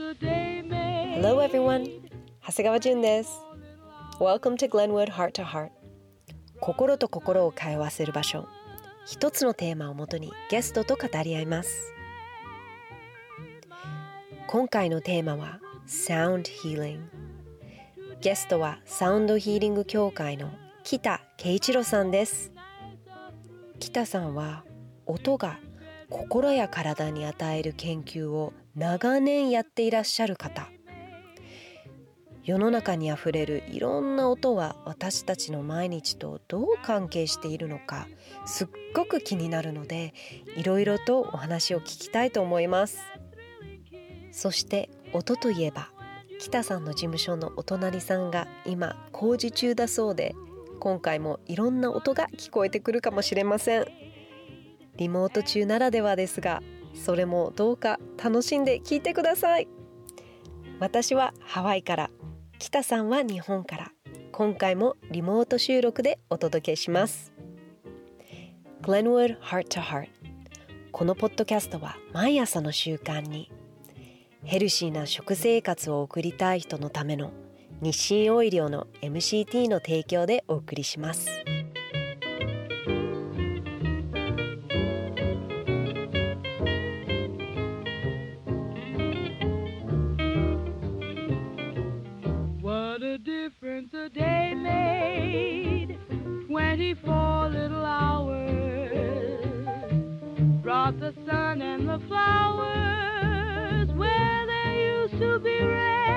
Hello everyone. 長谷川淳です。Welcome to Glenwood Heart to Heart. 心と心を通わせる場所。一つのテーマをもとにゲストと語り合います。今回のテーマは Sound Healing ゲストはサウンドヒーリング協会の北圭一郎さんです。北さんは音が心や体に与える研究を長年やっていらっしゃる方。世の中にあふれるいろんな音は私たちの毎日とどう関係しているのかすっごく気になるのでいろいろとお話を聞きたいと思います。そして音といえば北さんの事務所のお隣さんが今工事中だそうで今回もいろんな音が聞こえてくるかもしれません。リモート中ならではですがそれもどうか楽しんで聞いてください。私はハワイから北さんは日本から今回もリモート収録でお届けします。Glenwood Heart to Heart このポッドキャストは毎朝の習慣にヘルシーな食生活を送りたい人のための日清オイリオの MCT の提供でお送りします。difference a day made. Twenty-four little hours brought the sun and the flowers where they used to be red.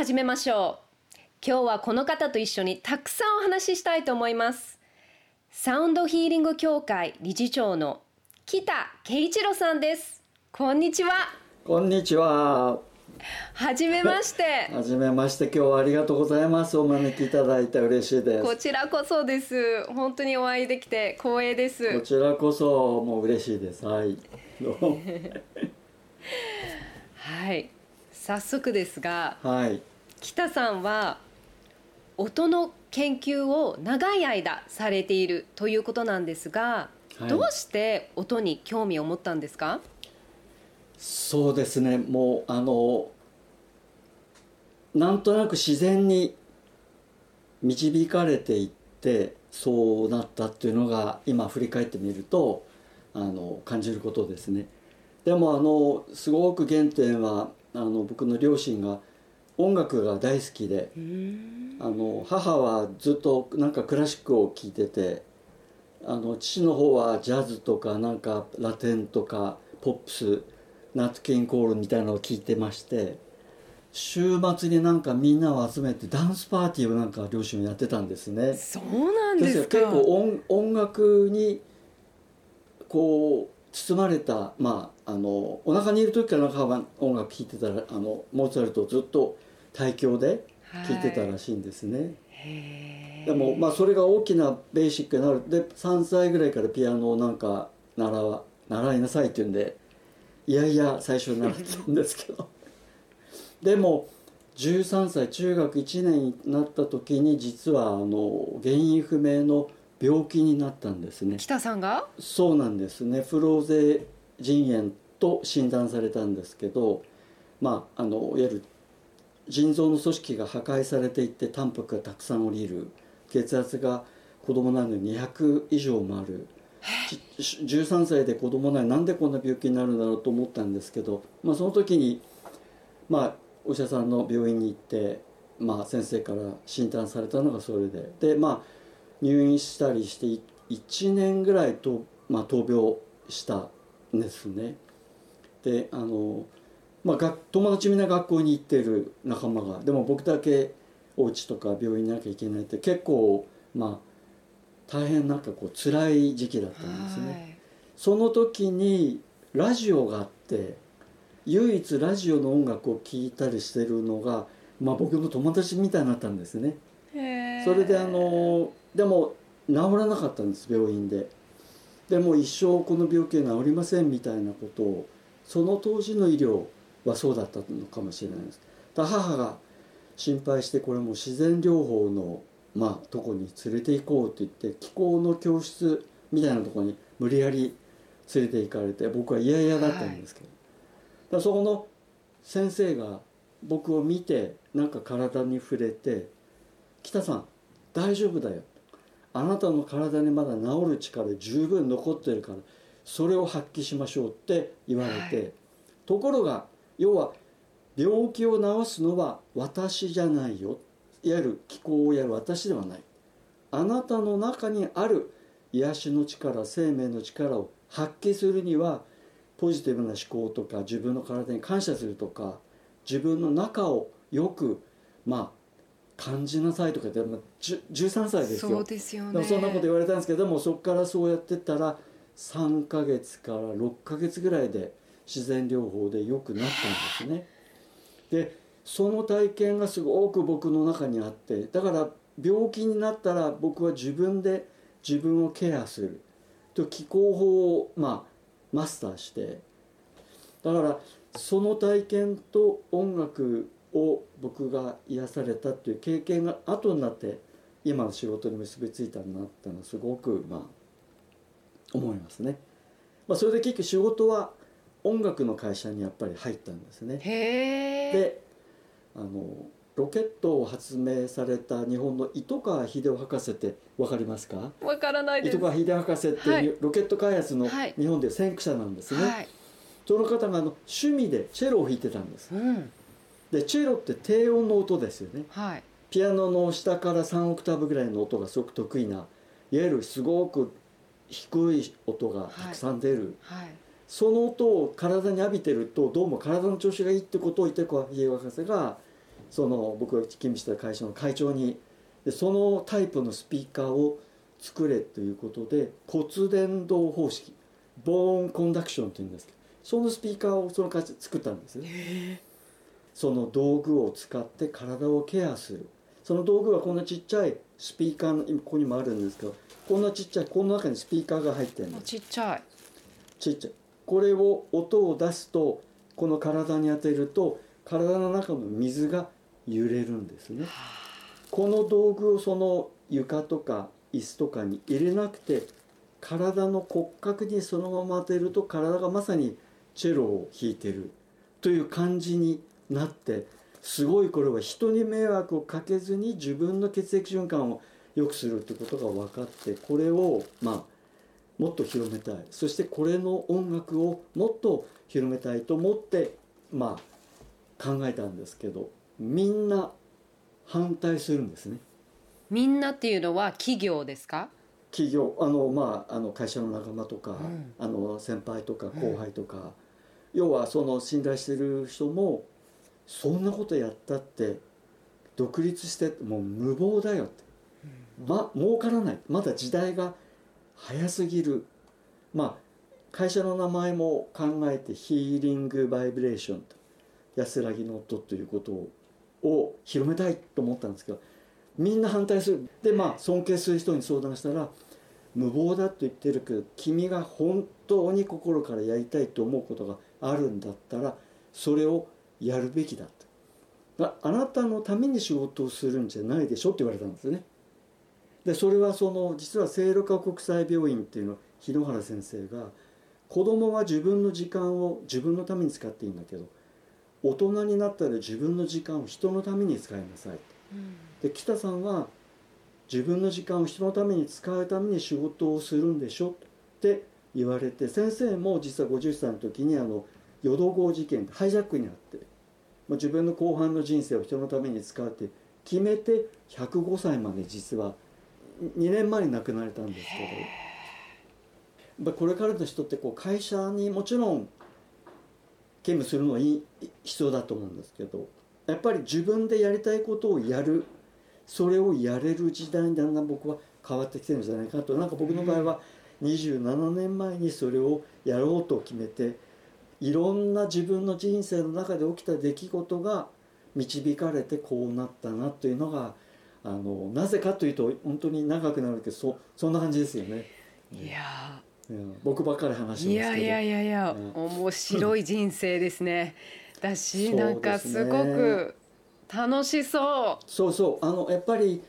始めましょう。今日はこの方と一緒にたくさんお話ししたいと思います。サウンドヒーリング協会理事長の北圭一郎さんです。こんにちは。こんにちは。はじめまして。はじめまして。今日はありがとうございます。お招きいただいて嬉しいです。こちらこそです。本当にお会いできて光栄です。こちらこそもう嬉しいです。はい。はい。早速ですが、はい、北さんは音の研究を長い間されているということなんですが、はい、どうして音に興味を持ったんですか？そうですね。もうあのなんとなく自然に導かれていってそうなったっていうのが今振り返ってみるとあの感じることですね。でもあのすごく原点はあの僕の両親が音楽が大好きであの母はずっとなんかクラシックを聴いててあの父の方はジャズとかなんかラテンとかポップスナッツ・ケイン・コールみたいなのを聴いてまして週末になんかみんなを集めてダンスパーティーをなんか両親やってたんですね。そうなんですか。結構音音楽にこう包まれたまああのお腹にいる時から中は音楽聴いてたらあのモーツァルトをずっと対響で聴い。てたらしいんですね、はい、でもまあそれが大きなベーシックになる。で3歳ぐらいからピアノをなんか習わ習いなさいって言うんでいやいや最初に習ったんですけど。でも13歳中学1年になった時に実はあの原因不明の病気になったんですね。北さんが？そうなんですね。フローゼ腎炎と診断されたんですけどまああのいわゆる腎臓の組織が破壊されていってタンパクがたくさん降りる。血圧が子供なのに200以上もある。13歳で子供なのになんでこんな病気になるんだろうと思ったんですけど、まあ、その時に、まあ、お医者さんの病院に行って、まあ、先生から診断されたのがそれで。で、まあ、入院したりして1年ぐらいと、まあ、闘病したんですね。であの、まあ、が友達みんな学校に行ってる仲間がでも僕だけお家とか病院にいなきゃいけないって結構まあ大変なんかこう辛い時期だったんですね。はいその時にラジオがあって唯一ラジオの音楽を聴いたりしてるのが、まあ、僕の友達みたいになったんですね。それであのでも治らなかったんです病院ででも一生この病気は治りませんみたいなことをその当時の医療はそうだったのかもしれないです。だ母が心配してこれもう自然療法のまあとこに連れて行こうと言って気候の教室みたいなとこに無理やり連れて行かれて僕は嫌々だったんですけど、だからそこの先生が僕を見てなんか体に触れて「北さん大丈夫だよ」あなたの体にまだ治る力十分残ってるからそれを発揮しましょうって言われて、はところが要は病気を治すのは私じゃないよ。いわゆる気候をやる私ではない。あなたの中にある癒しの力生命の力を発揮するにはポジティブな思考とか自分の体に感謝するとか自分の中をよくまあ感じなさいとかって、まあ、10 13歳ですよ。そうですよね。そんなこと言われたんですけどでもそこからそうやってったら3ヶ月から6ヶ月ぐらいで自然療法で良くなったんですね。でその体験がすごく僕の中にあってだから病気になったら僕は自分で自分をケアする。と気候法をまあマスターして。だからその体験と音楽を僕が癒されたっていう経験が後になって今の仕事に結びついたんだなってのはすごくまあ思いますね、まあ、それで結局仕事は音楽の会社にやっぱり入ったんですね。であのロケットを発明された日本の糸川秀夫博士って分かりますか？わからないです。糸川秀夫博士って、はい。ロケット開発のはい。日本で先駆者なんですね、はい。その方があの趣味でチェロを弾いてたんです。うん。でチェロって低音の音ですよね。はい。ピアノの下から3オクターブぐらいの音がすごく得意ないわゆるすごく低い音がたくさん出る、はいその音を体に浴びてるとどうも体の調子がいいってことを言ってこう家博士がその僕が勤務してた会社の会長にでそのタイプのスピーカーを作れということで骨伝導方式ボーンコンダクションっていうんですけどそのスピーカーをその会社で作ったんですね。その道具を使って体をケアする。その道具はこんなちっちゃいスピーカーの今ここにもあるんですけどこんなちっちゃいこの中にスピーカーが入ってるんですちっちゃい。ちっちゃいこれを音を出すとこの体に当てると体の中の水が揺れるんですね。この道具をその床とか椅子とかに入れなくて体の骨格にそのまま当てると体がまさにチェロを弾いてるという感じになってすごいこれは人に迷惑をかけずに自分の血液循環を良くするってことが分かってこれをまあもっと広めたい。そしてこれの音楽をもっと広めたいと思ってまあ考えたんですけどみんな反対するんですね。みんなっていうのは企業ですか？企業。あのまああの会社の仲間とか、ん。あの先輩とか後輩とか、要はその信頼してる人もそんなことやったって独立してもう無謀だよって、ま儲からない。まだ時代が早すぎる。まあ会社の名前も考えてヒーリングバイブレーションと安らぎの音ということを広めたいと思ったんですけどみんな反対する。でまあ尊敬する人に相談したら無謀だと言ってるけど君が本当に心からやりたいと思うことがあるんだったらそれをやるべきだと。あなたのために仕事をするんじゃないでしょって言われたんですよね。でそれはその実は聖路加国際病院っていうの日野原先生が子供は自分の時間を自分のために使っていいんだけど大人になったら自分の時間を人のために使いなさいで北さんは自分の時間を人のために使うために仕事をするんでしょって言われて先生も実は50歳の時にあの淀号事件ハイジャックにあってまあ自分の後半の人生を人のために使うって決めて105歳まで実は2年前に亡くなられたんですけど。これからの人ってこう会社にもちろん勤務するのはいい必要だと思うんですけど。やっぱり自分でやりたいことをやる。それをやれる時代にだんだん僕は変わってきてるんじゃないかと。なんか僕の場合は27年前にそれをやろうと決めていろんな自分の人生の中で起きた出来事が導かれてこうなったなというのがあのなぜかというと本当に長くなるけどそそんな感じですよね。いや僕ばっかり話しますけど。いやいやいやいや、面白い人生ですね。だし、なんかすごく楽しそう。そうそう。あのやっぱり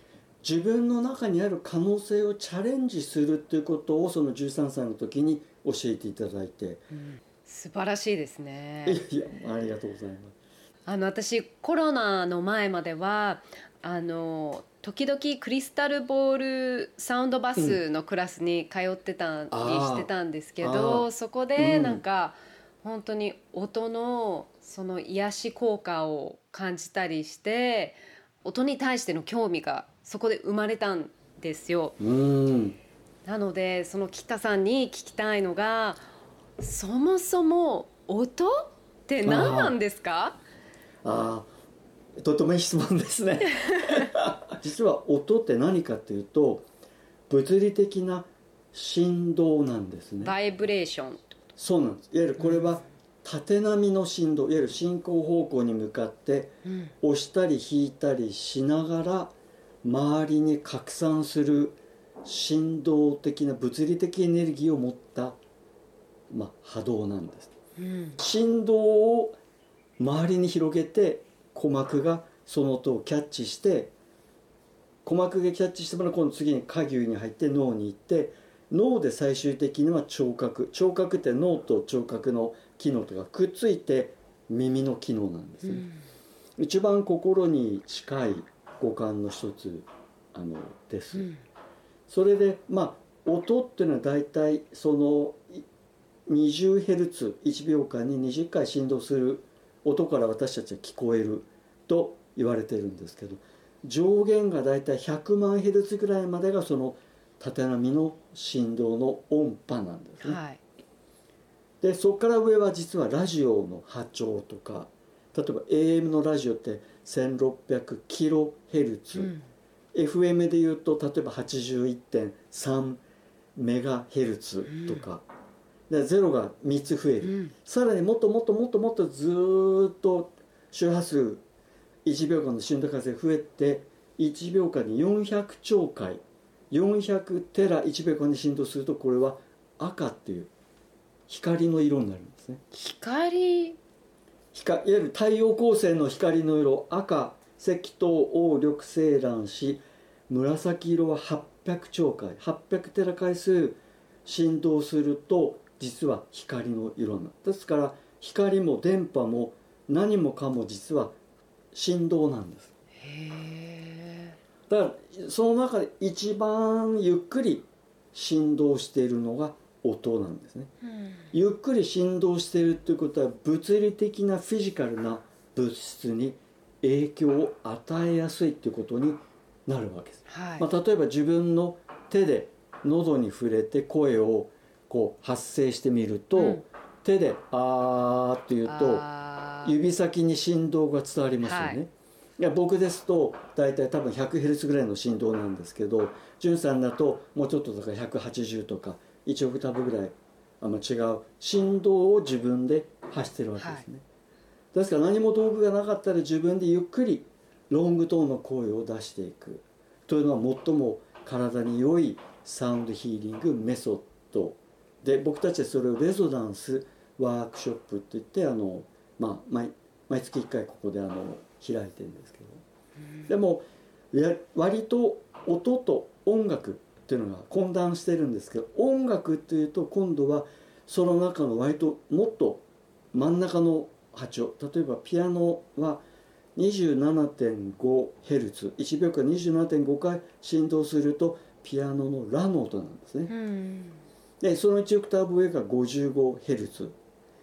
自分の中にある可能性をチャレンジするっていうことをその13歳の時に教えていただいて、うん、素晴らしいですね。いやありがとうございますあの私コロナの前まではあの時々クリスタルボールサウンドバスのクラスに通ってたりしてたんですけど、うん、そこでなんか、うん、本当に音のその癒し効果を感じたりして音に対しての興味がそこで生まれたんですよ。なのでその北さんに聞きたいのがそもそも音って何なんですか？ああとてもいい質問ですね。実は音って何かっていうと物理的な振動なんですね。バイブレーションそうなんです。いわゆるこれは縦波の振動いわゆる進行方向に向かって押したり引いたりしながら周りに拡散する振動的な物理的エネルギーを持った、まあ、波動なんです、うん、振動を周りに広げて鼓膜がその音をキャッチして鼓膜がキャッチしてもらう今度次に下牛に入って脳に行って脳で最終的には聴覚聴覚って脳と聴覚の機能とかくっついて耳の機能なんですね、うん、一番心に近い五感の一つあのです、うん、それでまあ音っていうのは大体その 20Hz1 秒間に20回振動する音から私たちは聞こえると言われてるんですけど上限が大体100万ヘルツぐらいまでがその縦波の振動の音波なんですね。はい、でそこから上は実はラジオの波長とか例えば AM のラジオって1600キロヘルツ、うん、FM でいうと例えば81.3メガヘルツとか、うん、でゼロが3つ増える、うん、さらにもっともっともっともっとずっと周波数1秒間の振動風増えて1秒間に400兆回。400テラ1秒間に振動するとこれは赤っていう。光の色になるんですね。光？光いわゆる太陽光線の光の色。赤赤糖黄緑青卵子紫色は800兆回800テラ回数振動すると実は光の色なですから光も電波も何もかも実は振動なんです。だからその中で一番ゆっくり振動しているのが音なんですね、うん、ゆっくり振動しているということは物理的なフィジカルな物質に影響を与えやすいということになるわけです、はい、まあ、例えば自分の手で喉に触れて声をこう発声してみると、うん、手で「あー」って言うと指先に振動が伝わりますよね、はい、いや僕ですと大体多分 100Hz ぐらいの振動なんですけど潤さんだともうちょっとだから180とか1オクターブぐらいあの違う振動を自分で発してるわけですね、はい、ですから何も道具がなかったら自分でゆっくりロングトーンの声を出していく。というのは最も体に良いサウンドヒーリングメソッドで僕たちはそれをレゾナンスワークショップっていってあの、まあ、毎毎月1回ここであの開いてるんですけど、うん、でも割と音と音楽っていうのが混乱してるんですけど音楽っていうと今度はその中の割ともっと真ん中の波長。例えばピアノは 27.5Hz1 秒間27.5回振動するとピアノのラの音なんですね、うん、でその1オクターブ上が 55Hz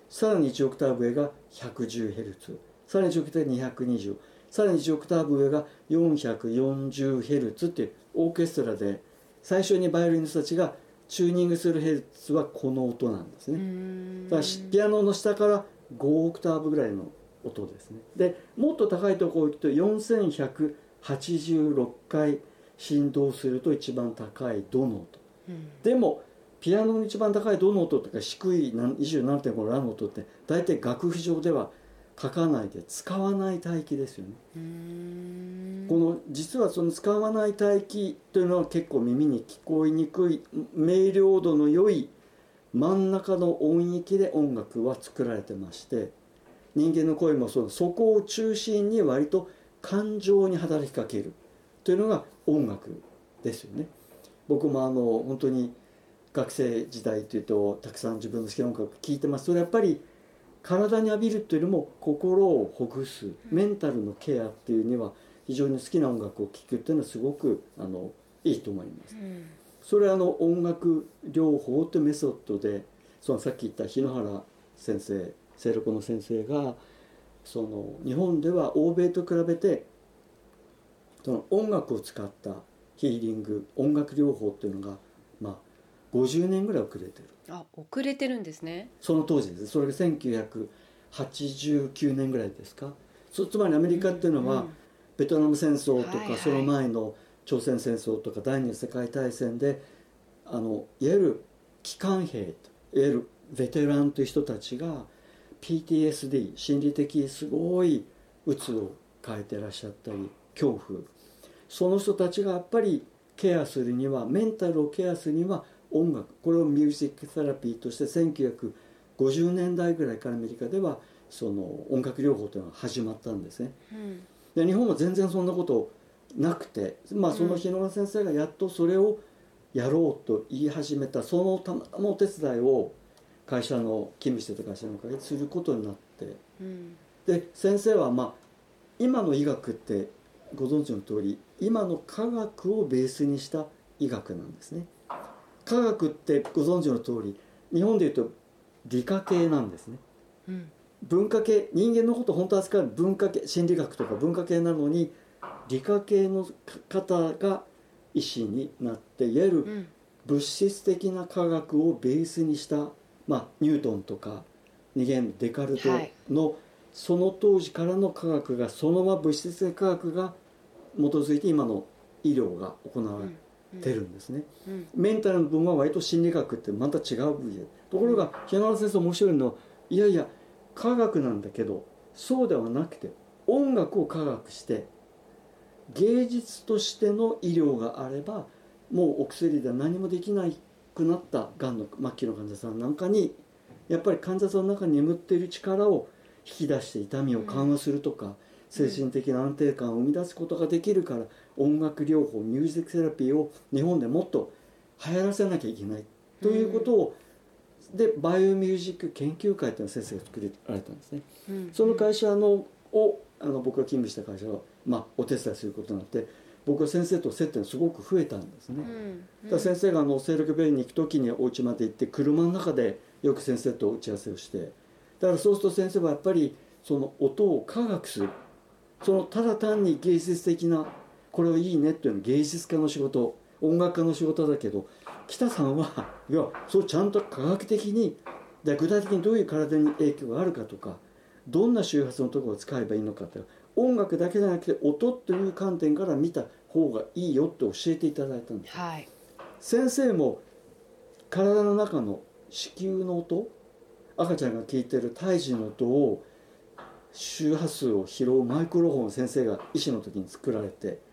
さらに1オクターブ上が 110Hz さらに1オクターブ220さらに1オクターブ上が 440Hz っていうオーケストラで最初にバイオリンの人たちがチューニングするヘルツはこの音なんですうねん。だからしピアノの下から5オクターブぐらいの音ですね。でもっと高いところ行くと4186回振動すると一番高いドの音。うん。でもピアノの一番高いドの音とか低い何27.5ラの音って大体楽譜上では書かないで使わない帯域ですよね。うん。この実はその使わない帯域というのは結構耳に聞こえにくい明瞭度の良い真ん中の音域で音楽は作られてまして人間の声もそのそこを中心に割と感情に働きかけるというのが音楽ですよね。僕もあの本当に学生時代というとたくさん自分の好きな音楽聴いてます。それやっぱり体に浴びるというよりも心をほぐすメンタルのケアっていうには非常に好きな音楽を聴くっていうのはすごくあのいいと思います。うん。それはあの音楽療法というメソッドでそのさっき言った日野原先生聖六の先生がその日本では欧米と比べてその音楽を使ったヒーリング音楽療法っていうのがまあ50年ぐらい遅れてる。あ遅れてるんですね。その当時です。それが1989年ぐらいですか？そつまりアメリカっていうのは、うん。ベトナム戦争とか、はいはい。その前の朝鮮戦争とか第二次世界大戦であのいわゆる機関兵いわゆるベテランという人たちが PTSD 心理的すごい鬱を変えてらっしゃったり恐怖。その人たちがやっぱりケアするにはメンタルをケアするには音楽これをミュージックセラピーとして1950年代ぐらいからアメリカではその音楽療法というのが始まったんですね。うん。で日本は全然そんなことなくて、まあ、その日野川先生がやっとそれをやろうと言い始めたそのたまたまお手伝いを会社の勤務してた会社のおかげですることになって。うん。で先生はまあ今の医学ってご存知の通り今の科学をベースにした医学なんですね科学ってご存知の通り日本でいうと理科系なんですね。うん。文化系人間のことを本当は扱う文化系心理学とか文化系なのに理科系の方が医師になっていわゆるうん。物質的な科学をベースにした、まあ、ニュートンとか二元デカルトはい。のその当時からの科学がそのまま物質的科学が基づいて今の医療が行われてるんですね。うん。メンタルの部分は割と心理学ってまた違う分野。ところが日原先生面白いのはいやいや科学なんだけどそうではなくて音楽を科学して芸術としての医療があればもうお薬では何もできなくなったがんの末期の患者さんなんかにやっぱり患者さんの中に眠っている力を引き出して痛みを緩和するとか、精神的な安定感を生み出すことができるから音楽療法ミュージックセラピーを日本でもっと流行らせなきゃいけない。ということを、でバイオミュージック研究会というのを先生が作られたんですね。うん。その会社のをあの僕が勤務した会社が、まあ、お手伝いすることになって僕は先生と接点すごく増えたんですね。うん。だから先生があの清六病院に行く時にお家まで行って車の中でよく先生と打ち合わせをして。だからそうすると先生はやっぱりその音を科学する。そのただ単に芸術的なこれはいいねっていうのは芸術家の仕事音楽家の仕事だけど北さんはいやそうちゃんと科学的にで具体的にどういう体に影響があるかとかどんな周波数のところを使えばいいのかって音楽だけじゃなくて音という観点から見た方がいいよって教えていただいたんです。はい。先生も体の中の子宮の音赤ちゃんが聞いてる胎児の音を周波数を拾うマイクロフォンを先生が医師の時に作られて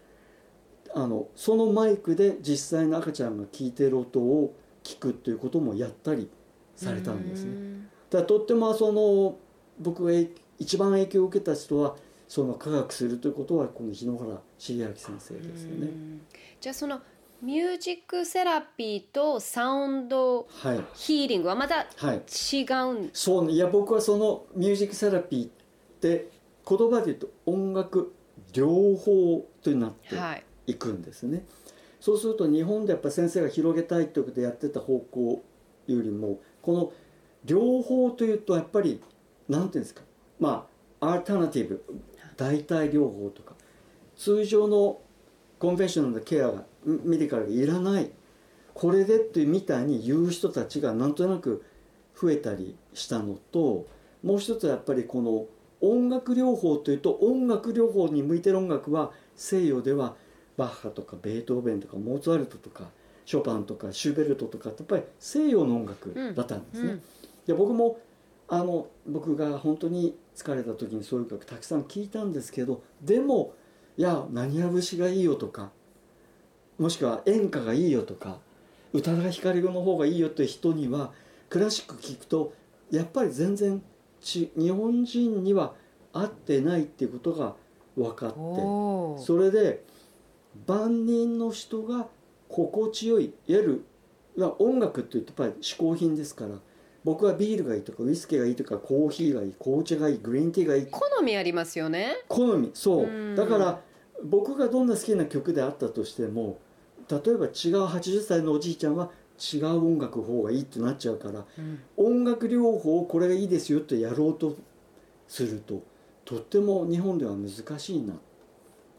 あのそのマイクで実際の赤ちゃんが聞いてる音を聞くっていうこともやったりされたんですね。ねだとってもその僕が一番影響を受けた人はその科学するということはこの日野原重明先生ですよね。じゃあそのミュージックセラピーとサウンドはい。ヒーリングはまたはい。違うん？そうね。いや僕はそのミュージックセラピーって言葉で言うと音楽療法となってはいくんですね、そうすると日本でやっぱ先生が広げたいということでやってた方向よりもこの療法というとやっぱりなんていうんですかまあアルタナティブ代替療法とか通常のコンベンショナルなケアがメディカルがいらないこれでってみたいに言う人たちがなんとなく増えたりしたのともう一つはやっぱりこの音楽療法というと音楽療法に向いてる音楽は西洋ではバッハとかベートーベンとかモーツァルトとかショパンとかシューベルトとかってやっぱり西洋の音楽だったんですね。うん。で僕もあの僕が本当に疲れた時にそういう曲たくさん聴いたんですけどでもいや何や節がいいよとかもしくは演歌がいいよとか宇多田ヒカルの方がいいよって人にはクラシック聴くとやっぱり全然ち日本人には合ってないっていうことが分かってそれで万人の人が心地よいいわゆるまあ音楽っていうとやっぱり嗜好品ですから僕はビールがいいとかウイスキーがいいとかコーヒーがいい紅茶がいいグリーンティーがいい。好みありますよね。好みそう。うん。だから僕がどんな好きな曲であったとしても例えば違う80歳のおじいちゃんは違う音楽の方がいいってなっちゃうから音楽療法これがいいですよってやろうとするととっても日本では難しいな。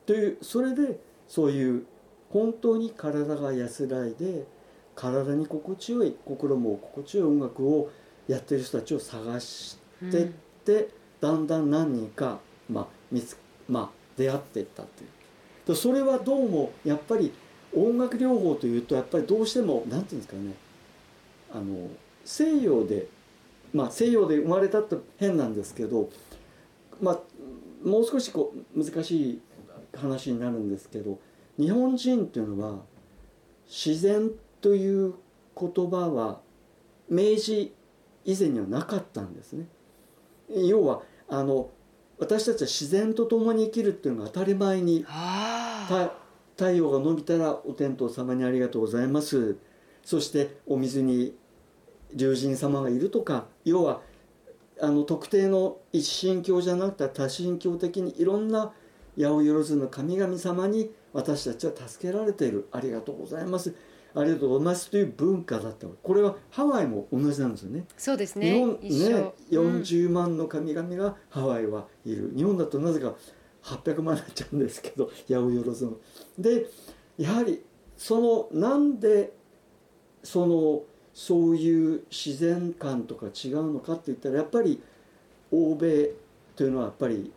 というそれでそういう本当に体が安らいで体に心地よい心も心地よい音楽をやってる人たちを探してって、だんだん何人か、まあ見つまあ、出会っていったっていう。でそれはどうもやっぱり音楽療法というとやっぱりどうしてもなんていうんですかねあの西洋でまあ西洋で生まれたって変なんですけどまあもう少しこう難しい話になるんですけど日本人っていうのは自然という言葉は明治以前にはなかったんですね。要はあの私たちは自然と共に生きるっていうのが当たり前に太陽が伸びたらお天道様にありがとうございます。そしてお水に龍神様がいるとか要はあの特定の一神教じゃなくて多神教的にいろんな八百万の神々様に私たちは助けられている。ありがとうございます。ありがとうございますという文化だったこれはハワイも同じなんですよね。そうですね。日本ね40万の神々がハワイはいる。日本だとなぜか800万になっちゃうんですけど八百万の。でやはりそのなんでそのそういう自然観とか違うのかって言ったらやっぱり欧米というのはやっぱり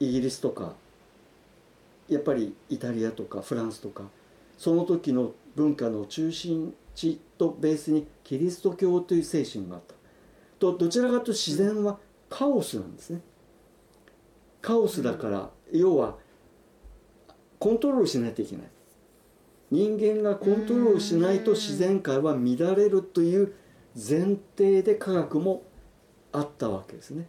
イギリスとかやっぱりイタリアとかフランスとかその時の文化の中心地とベースにキリスト教という精神があった。とどちらかというと自然はカオスなんですね。カオスだから、要はコントロールしないといけない。人間がコントロールしないと自然界は乱れるという前提で科学もあったわけですね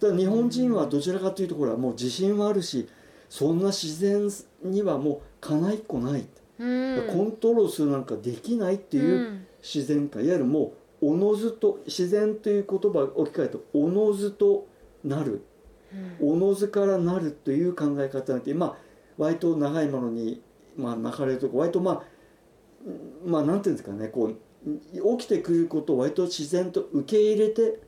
だ日本人はどちらかというところはもう自信はあるしそんな自然にはもうかないっこない、うん。コントロールするなんかできないっていううん。自然界いわゆるもうおのずと自然という言葉を置き換えるとおのずとなる。おのずからなるという考え方なんてまあ割と長いものに、まあ、巻かれるとこ割とまあうんまあなんていうんですかねこう起きてくることを割と自然と受け入れて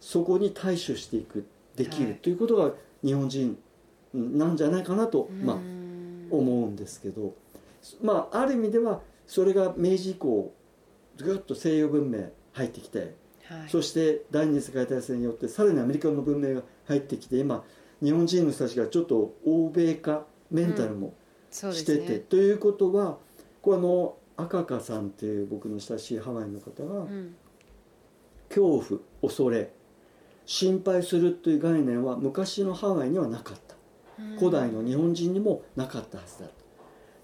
そこに対処していくできる、はい。ということが日本人なんじゃないかなと、まあうん思うんですけど。まあある意味ではそれが明治以降ぐっと西洋文明入ってきて、はい。そして第二次世界大戦によってさらにアメリカの文明が入ってきて今日本人の人たちがちょっと欧米化メンタルもしてて、すね。ということはこれあの赤香さんっていう僕の親しいハワイの方がうん。恐怖恐れ心配するという概念は昔のハワイにはなかった。古代の日本人にもなかったはずだといわ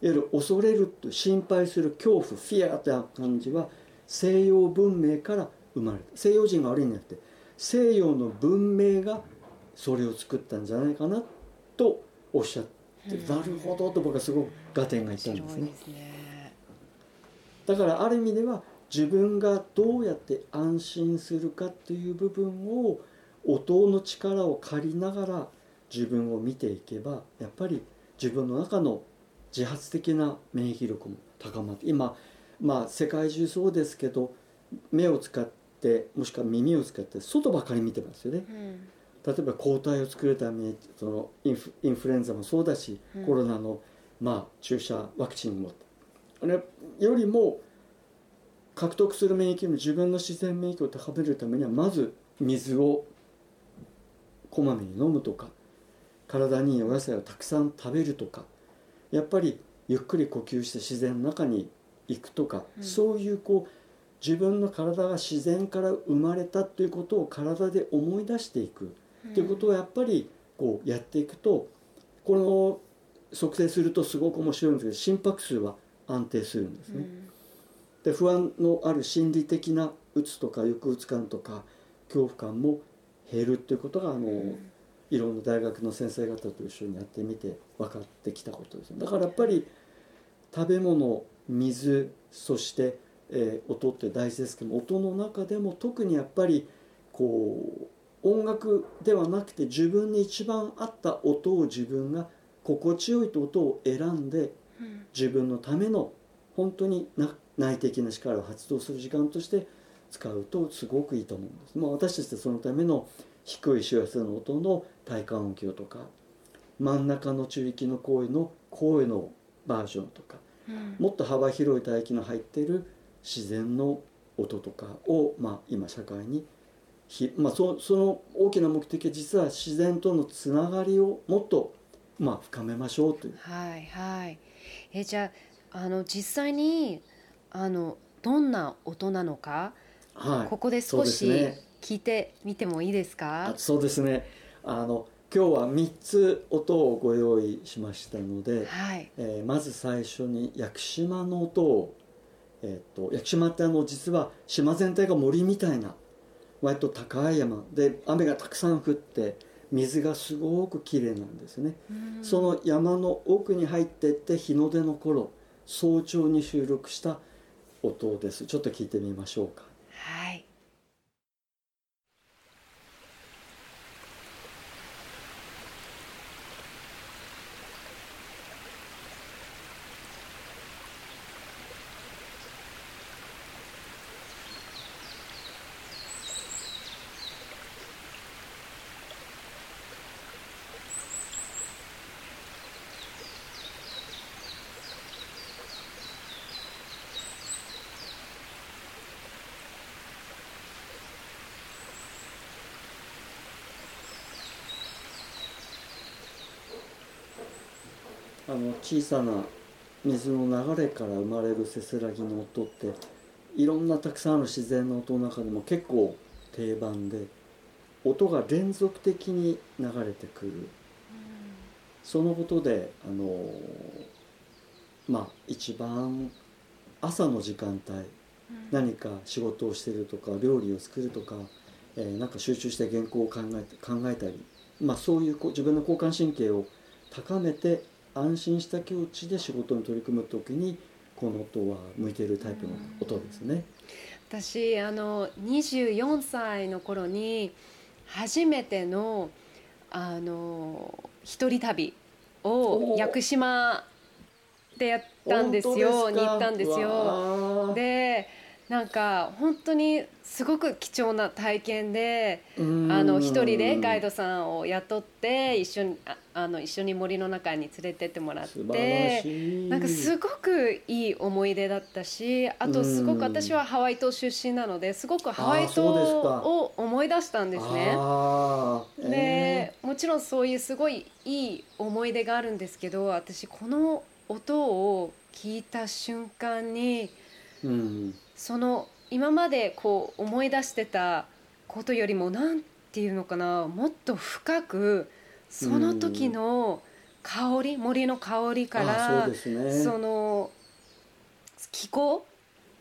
ゆる恐れると心配する恐怖フィアという感じは西洋文明から生まれた。西洋人が悪いんじゃなくて西洋の文明がそれを作ったんじゃないかなとおっしゃってうん。なるほどと僕はすごく合点がいったんですね。だからある意味では自分がどうやって安心するかっていう部分を音の力を借りながら自分を見ていけばやっぱり自分の中の自発的な免疫力も高まって今まあ世界中そうですけど目を使ってもしくは耳を使って外ばかり見てますよね。うん。例えば抗体を作るためにそのインフインフルエンザもそうだし、うん。コロナの、まあ、注射ワクチンもね、よりも獲得する免疫よりも自分の自然免疫を高めるためにはまず水をこまめに飲むとか体にいいお野菜をたくさん食べるとかやっぱりゆっくり呼吸して自然の中に行くとか、うん。そういうこう自分の体が自然から生まれたということを体で思い出していく。ということをやっぱりこうやっていくとこの測定するとすごく面白いんですけど心拍数は安定するんですね。で不安のある心理的なうつとか抑うつ感とか恐怖感も減るっていうことがあの、いろんな大学の先生方と一緒にやってみて分かってきたことですだからやっぱり食べ物水そして、えー音って大事ですけども音の中でも特にやっぱりこう音楽ではなくて自分に一番合った音を自分が心地よいと音を選んで自分のための本当にな内的な力を発動する時間として使うとすごくいいと思うんです、まあ、私たちはそのための低い周波数の音の体感音響とか真ん中の中域の声の声のバージョンとかもっと幅広い帯域の入っている自然の音とかを、まあ、今社会にひ、まあ、そその大きな目的は実は自然とのつながりをもっと、まあ、深めましょうという。はいはい。えじゃああの実際にあのどんな音なのか、はい。ここで少し聞いてみてもいいですか？あそうですね。あの今日は3つ音をご用意しましたので、はい。えーまず最初に屋久島の音を、えー、と屋久島ってあの実は島全体が森みたいな割と高い山。で雨がたくさん降って水がすごくきれいなんですね、うん。その山の奥に入っていって日の出の頃早朝に収録した音です。ちょっと聞いてみましょうか。はい。の小さな水の流れから生まれるせせらぎの音っていろんなたくさんある自然の音の中でも結構定番で音が連続的に流れてくる。そのことであのまあ一番朝の時間帯何か仕事をしてるとか料理を作るとか、えーなんか集中して原稿を考えて考えたり、まあ、そういうこう自分の交感神経を高めて安心した境地で仕事に取り組む時にこの音は向いているタイプの音ですね。私あの24歳の頃に初めてのあの一人旅をお屋久島でやったんですよに行ったんですよ。でなんか本当にすごく貴重な体験でうんあの一人でガイドさんを雇って一緒にああの一緒に森の中に連れてってもらってなんかすごくいい思い出だったしあとすごく私はハワイ島出身なのですごくハワイ島を思い出したんですね。あーでもちろんそういうすごいいい思い出があるんですけど私この音を聞いた瞬間にえーうん。その今までこう思い出してたことよりもなんていうのかなもっと深くその時の香り森の香りかあらそうですね。その気候？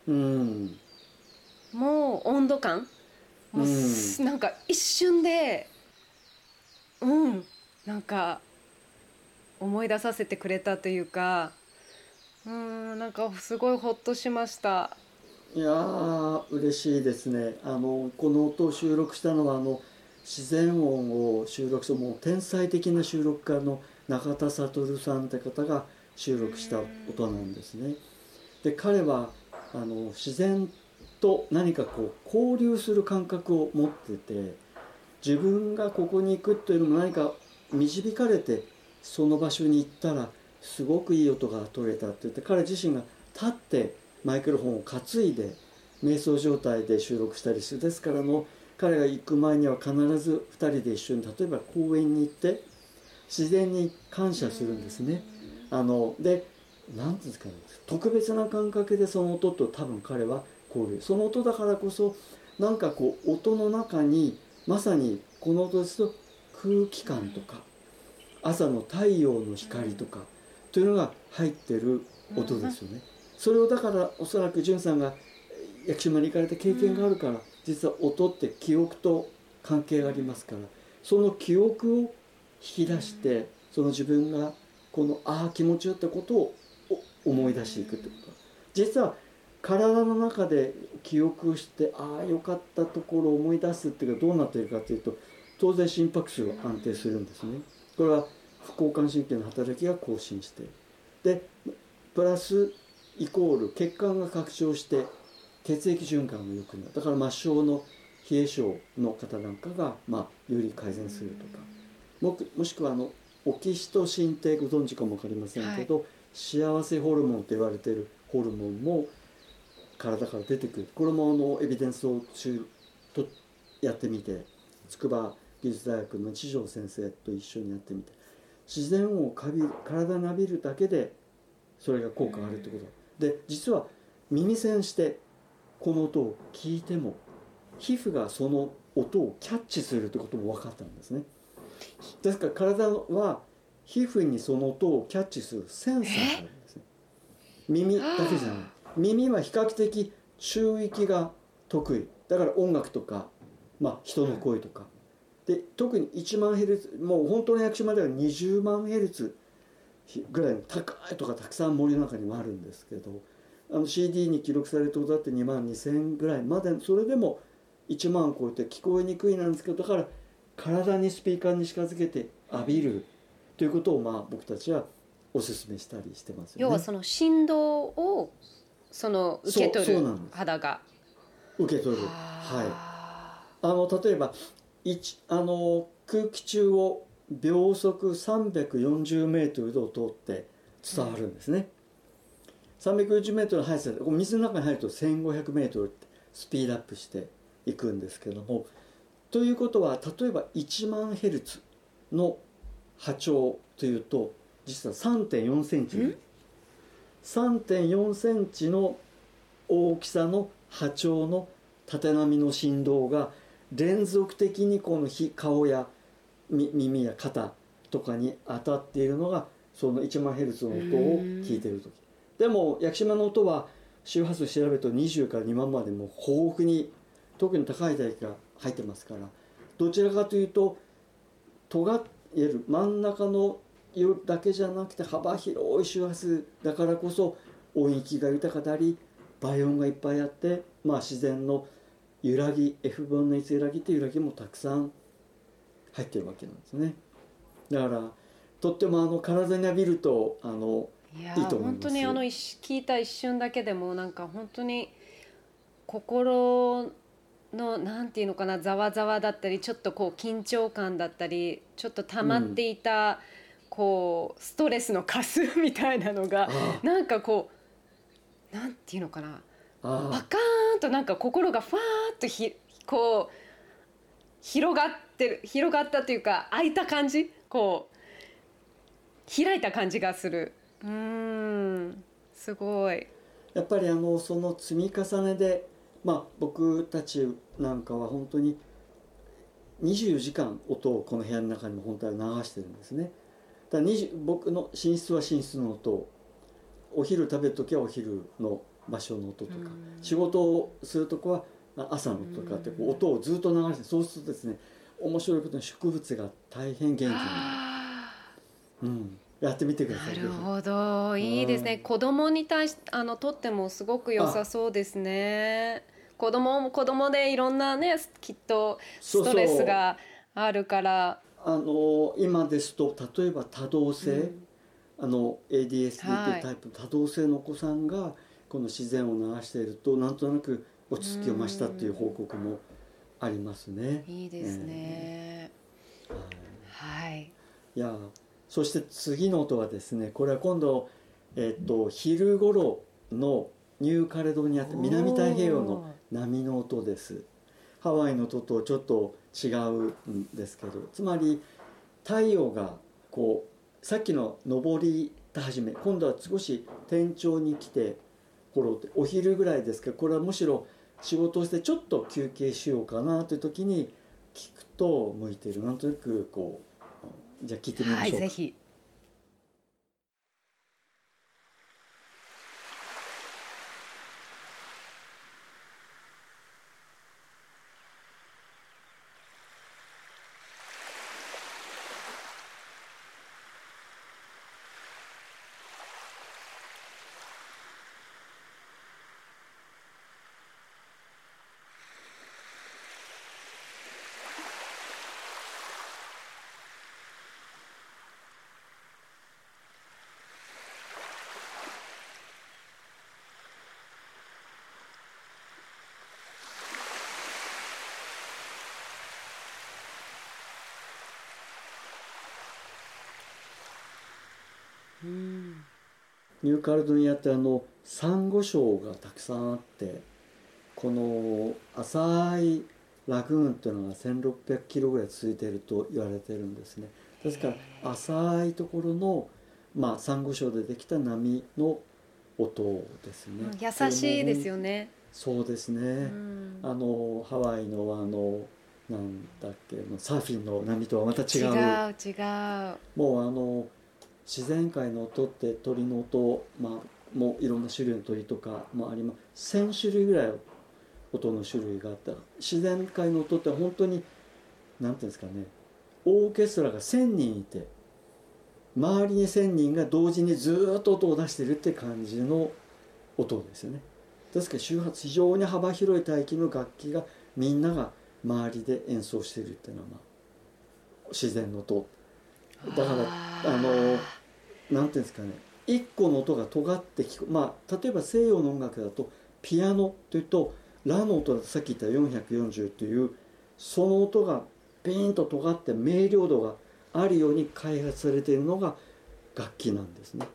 うん。も温度感？もうすなんか一瞬でうん。なんか思い出させてくれたというかうんなんかすごいほっとしました。いやー嬉しいですね。あのこの音を収録したのはあの自然音を収録したもう天才的な収録家の中田悟さんって方が収録した音なんですね。で彼はあの自然と何かこう交流する感覚を持ってて自分がここに行くというのも何か導かれてその場所に行ったらすごくいい音が取れたって言って彼自身が立ってマイクロフォンを担いで瞑想状態で収録したりする。ですからの彼が行く前には必ず2人で一緒に例えば公園に行って自然に感謝するんですね。あので何て言うんですかね特別な感覚でその音と多分彼は交流その音だからこそなんかこう音の中にまさにこの音ですと空気感とか朝の太陽の光とかというのが入ってる音ですよね。それをだからおそらく潤さんが屋久島に行かれた経験があるから、実は音って記憶と関係がありますからその記憶を引き出してその自分がこのああ気持ちよってことを思い出していくってこと。実は体の中で記憶してああよかったところを思い出すっていうかどうなっているかというと当然心拍数が安定するんですね。これは副交感神経の働きが更新してでプラスイコール血管が拡張して血液循環も良くなる。だから末梢の冷え症の方なんかが、まあ、より改善するとか。ももしくはあのオキシトシンってご存知かも分かりませんけど、はい、幸せホルモンと言われているホルモンも体から出てくる。これもあのエビデンスを中とやってみて筑波技術大学の知条先生と一緒にやってみて。自然をかび体に浴びるだけでそれが効果があるってこと。で実は耳栓してこの音を聞いても皮膚がその音をキャッチするってことも分かったんですね。ですから体は皮膚にその音をキャッチするセンサーがあるんですね。耳だけじゃない。耳は比較的中域が得意。だから音楽とか、まあ、人の声とか。で特に1万ヘルツもう本当の役所までは20万ヘルツぐらいの高いとかたくさん森の中にもあるんですけどあの CD に記録された音だって2万2000ぐらいまでそれでも1万超えて聞こえにくいなんですけどだから体にスピーカーに近づけて浴びるということをまあ僕たちはお勧めしたりしてますよね。要はその振動をその受け取る肌が。受け取る。はい。あの例えばあの空気中を秒速340メートルで通って伝わるんですね、うん、340メートルの速さで水の中に入ると1500メートルってスピードアップしていくんですけどもということは例えば1万ヘルツの波長というと実は3.4センチ3.4センチの大きさの波長の縦波の振動が連続的にこの顔や耳や肩とかに当たっているのがその1万ヘルツの音を聞いている時でも屋久島の音は周波数調べると20から2万までも豊富に特に高い帯域が入ってますからどちらかというと尖ってる真ん中のだけじゃなくて幅広い周波数だからこそ音域が豊かであり倍音がいっぱいあって、まあ、自然の揺らぎ F 分の1揺らぎっていう揺らぎもたくさん入ってるわけなんですね。だからとってもあの体に浴びるとあのいやいいと思います本当にあの聞いた一瞬だけでもなんか本当に心のなんていうのかなざわざわだったりちょっとこう緊張感だったりちょっと溜まっていた、うん、こうストレスのかすみたいなのがなんかこうなんていうのかなパカーンとなんか心がファーッとひこう広がってる広がったというか開いた感じこう開いた感じがするうん。すごい。やっぱりあのその積み重ねでまあ僕たちなんかは本当に24時間音をこの部屋の中にも本当は流してるんですね。だ僕の寝室は寝室の音。お昼食べる時はお昼の場所の音とか、仕事をするとこは朝の音とかってこう音をずっと流してそうするとですね面白いことに植物が大変元気になる。うんやってみてください。なるほど、いいですね。子供に対しあのとってもすごく良さそうですね。子供も子供でいろんなねきっとストレスがあるからあの今ですと例えば多動性、うん、あの ADSD というタイプの多動性のお子さんがこの自然を流しているとなんとなく落ち着きを増したっていう報告もありますね。いいですね。えー、はい。いやそして次の音はですねこれは今度、えっと昼頃のニューカレドニアって南太平洋の波の音です。ハワイの音とちょっと違うんですけどつまり太陽がこうさっきの上り始め今度は少し天頂に来て頃お昼ぐらいですけどこれはむしろ仕事をしてちょっと休憩しようかなという時に聞くと向いている。なんとなくこうじゃあ聞いてみましょうか。はい、ぜひニューカルドニアってあのサンゴ礁がたくさんあってこの浅いラグーンっていうのが1600キロぐらい続いていると言われてるんですね。ですから浅いところのまあサンゴ礁でできた波の音ですね、優しいですよね。そうですね、うん、あのハワイのあのなんだっけサーフィンの波とはまた違う。違う違う。もうあの自然界の音って鳥の音、まあ、もういろんな種類の鳥とかもあります1,000種類ぐらい音の種類があったら自然界の音って本当に何ていうんですかねオーケストラが1,000人いて周りに1,000人が同時にずっと音を出してるって感じの音ですよね。ですから周波数非常に幅広い帯域の楽器がみんなが周りで演奏してるっていうのは、まあ、自然の音だからあのなんていうんですかね一個の音が尖って聞くまあ例えば西洋の音楽だとピアノというとラの音だとさっき言った440というその音がピーンと尖って明瞭度があるように開発されているのが楽器なんですね。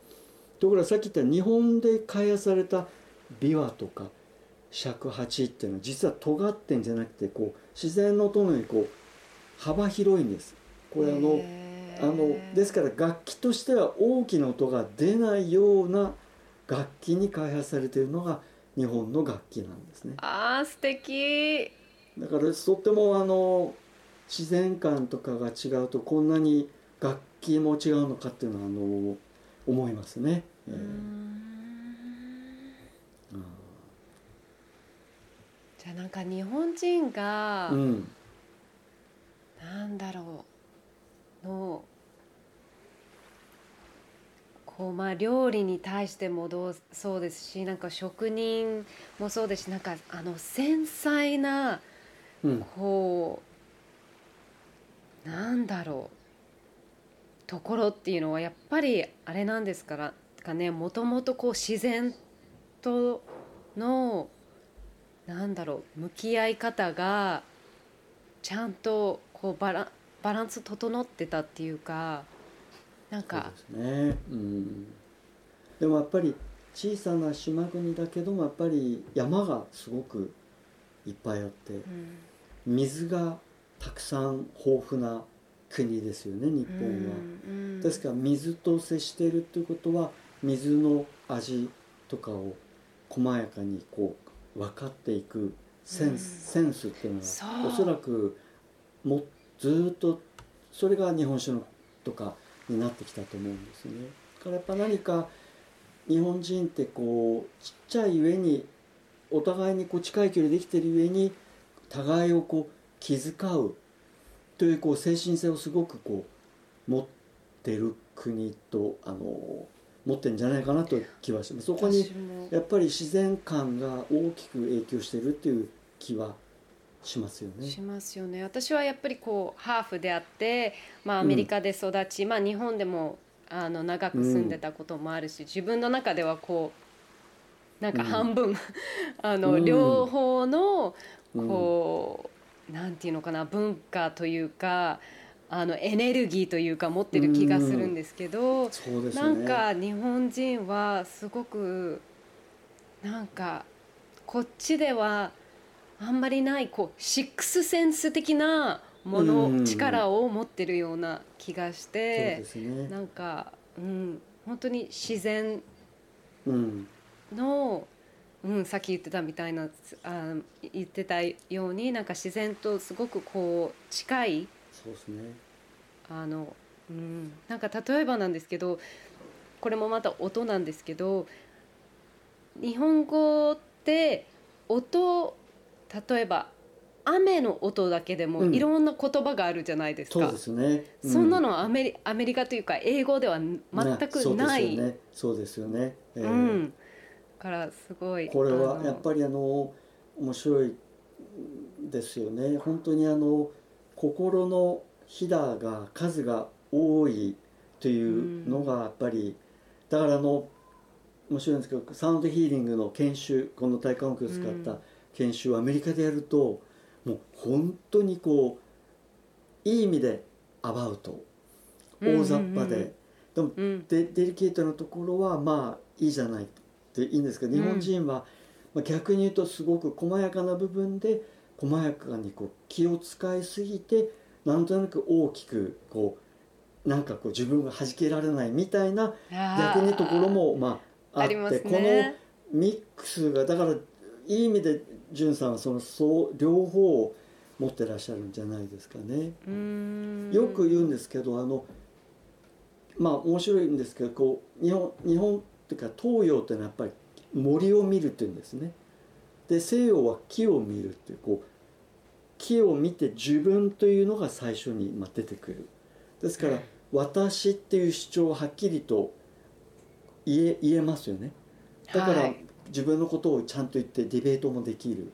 ところがさっき言った日本で開発された琵琶とか尺八っていうのは実は尖ってんじゃなくてこう自然の音のようにこう幅広いんです。これあのあのですから楽器としては大きな音が出ないような楽器に開発されているのが日本の楽器なんですね。あー素敵。だからとってもあの自然観とかが違うとこんなに楽器も違うのかっていうのはあの思いますね。えー、じゃあなんか日本人が、うん、なんだろうのこうまあ料理に対してもどうそうですしなんか職人もそうですしなんかあの繊細な、こうなんだろうところっていうのはやっぱりあれなんですからかねもともとこう自然とのなんだろう向き合い方がちゃんとこうバラバランス整ってたっていうかなんかですね、うん、でもやっぱり小さな島国だけどもやっぱり山がすごくいっぱいあって、うん、水がたくさん豊富な国ですよね日本は、うん、ですから水と接しているということは水の味とかを細やかにこう分かっていくセンス,、センスっていうのはおそらくもずっとそれが日本酒のとかになってきたと思うんですよね。だからやっぱ何か日本人ってこうちっちゃい上にお互いにこう近い距離できてる上に互いをこう気遣うというこう精神性をすごくこう持ってる国とあの持ってんじゃないかなという気はしますそこにやっぱり自然観が大きく影響してるっていう気はしますよね。しますよね。私はやっぱりこうハーフであって、まあアメリカで育ち、うん、まあ日本でもあの長く住んでたこともあるし、うん、自分の中ではこうなんか半分、うん、あの、両方のこう、うん、なんていうのかな文化というか。あのエネルギーというか持ってる気がするんですけど、ね、なんか日本人はすごくなんかこっちではあんまりないこうシックスセンス的なもの、うん。力を持ってるような気がしてね。なんか、うん、本当に自然うん。の、うん、さっき言ってたみたいなあ言ってたようになんか自然とすごくこう近いそうですね。あの、うん、なんか例えばなんですけどこれもまた音なんですけど日本語って音例えば雨の音だけでもうん。いろんな言葉があるじゃないですか、そうですね、うそんなのはアメリアメリカというか英語では全くない、ねそうですよね。そうですよね、えーうん、からすごいこれはやっりぱりあの面白いですよね。本当にあの心のひだが数が多いというのがやっぱり、だからあの面白いんですけどサウンドヒーリングの研修この体感音響を使った研修をアメリカでやると、もう本当にこういい意味でアバウト。大雑把で、でもうん。でデリケートなところはまあいいじゃないっていいんですけど日本人は、まあ、逆に言うとすごく細やかな部分で細やかにこう気を使いすぎてなんとなく大きくこうなんかこう自分が弾けられないみたいな逆にところもまああってこね。のミックスがだからいい意味で潤さんはそのそう両方を持ってらっしゃるんじゃないですかね。うん。よく言うんですけどあのまあ面白いんですけどこう日本日本っていうか東洋っていうのはやっぱり森を見るっていうんですね。で西洋は木を見るっていうこう木を見て自分というのが最初にまあ出てくる。ですから私っていう主張をはっきりと言え言えますよね。だからはい自分のことをちゃんと言ってディベートもできる。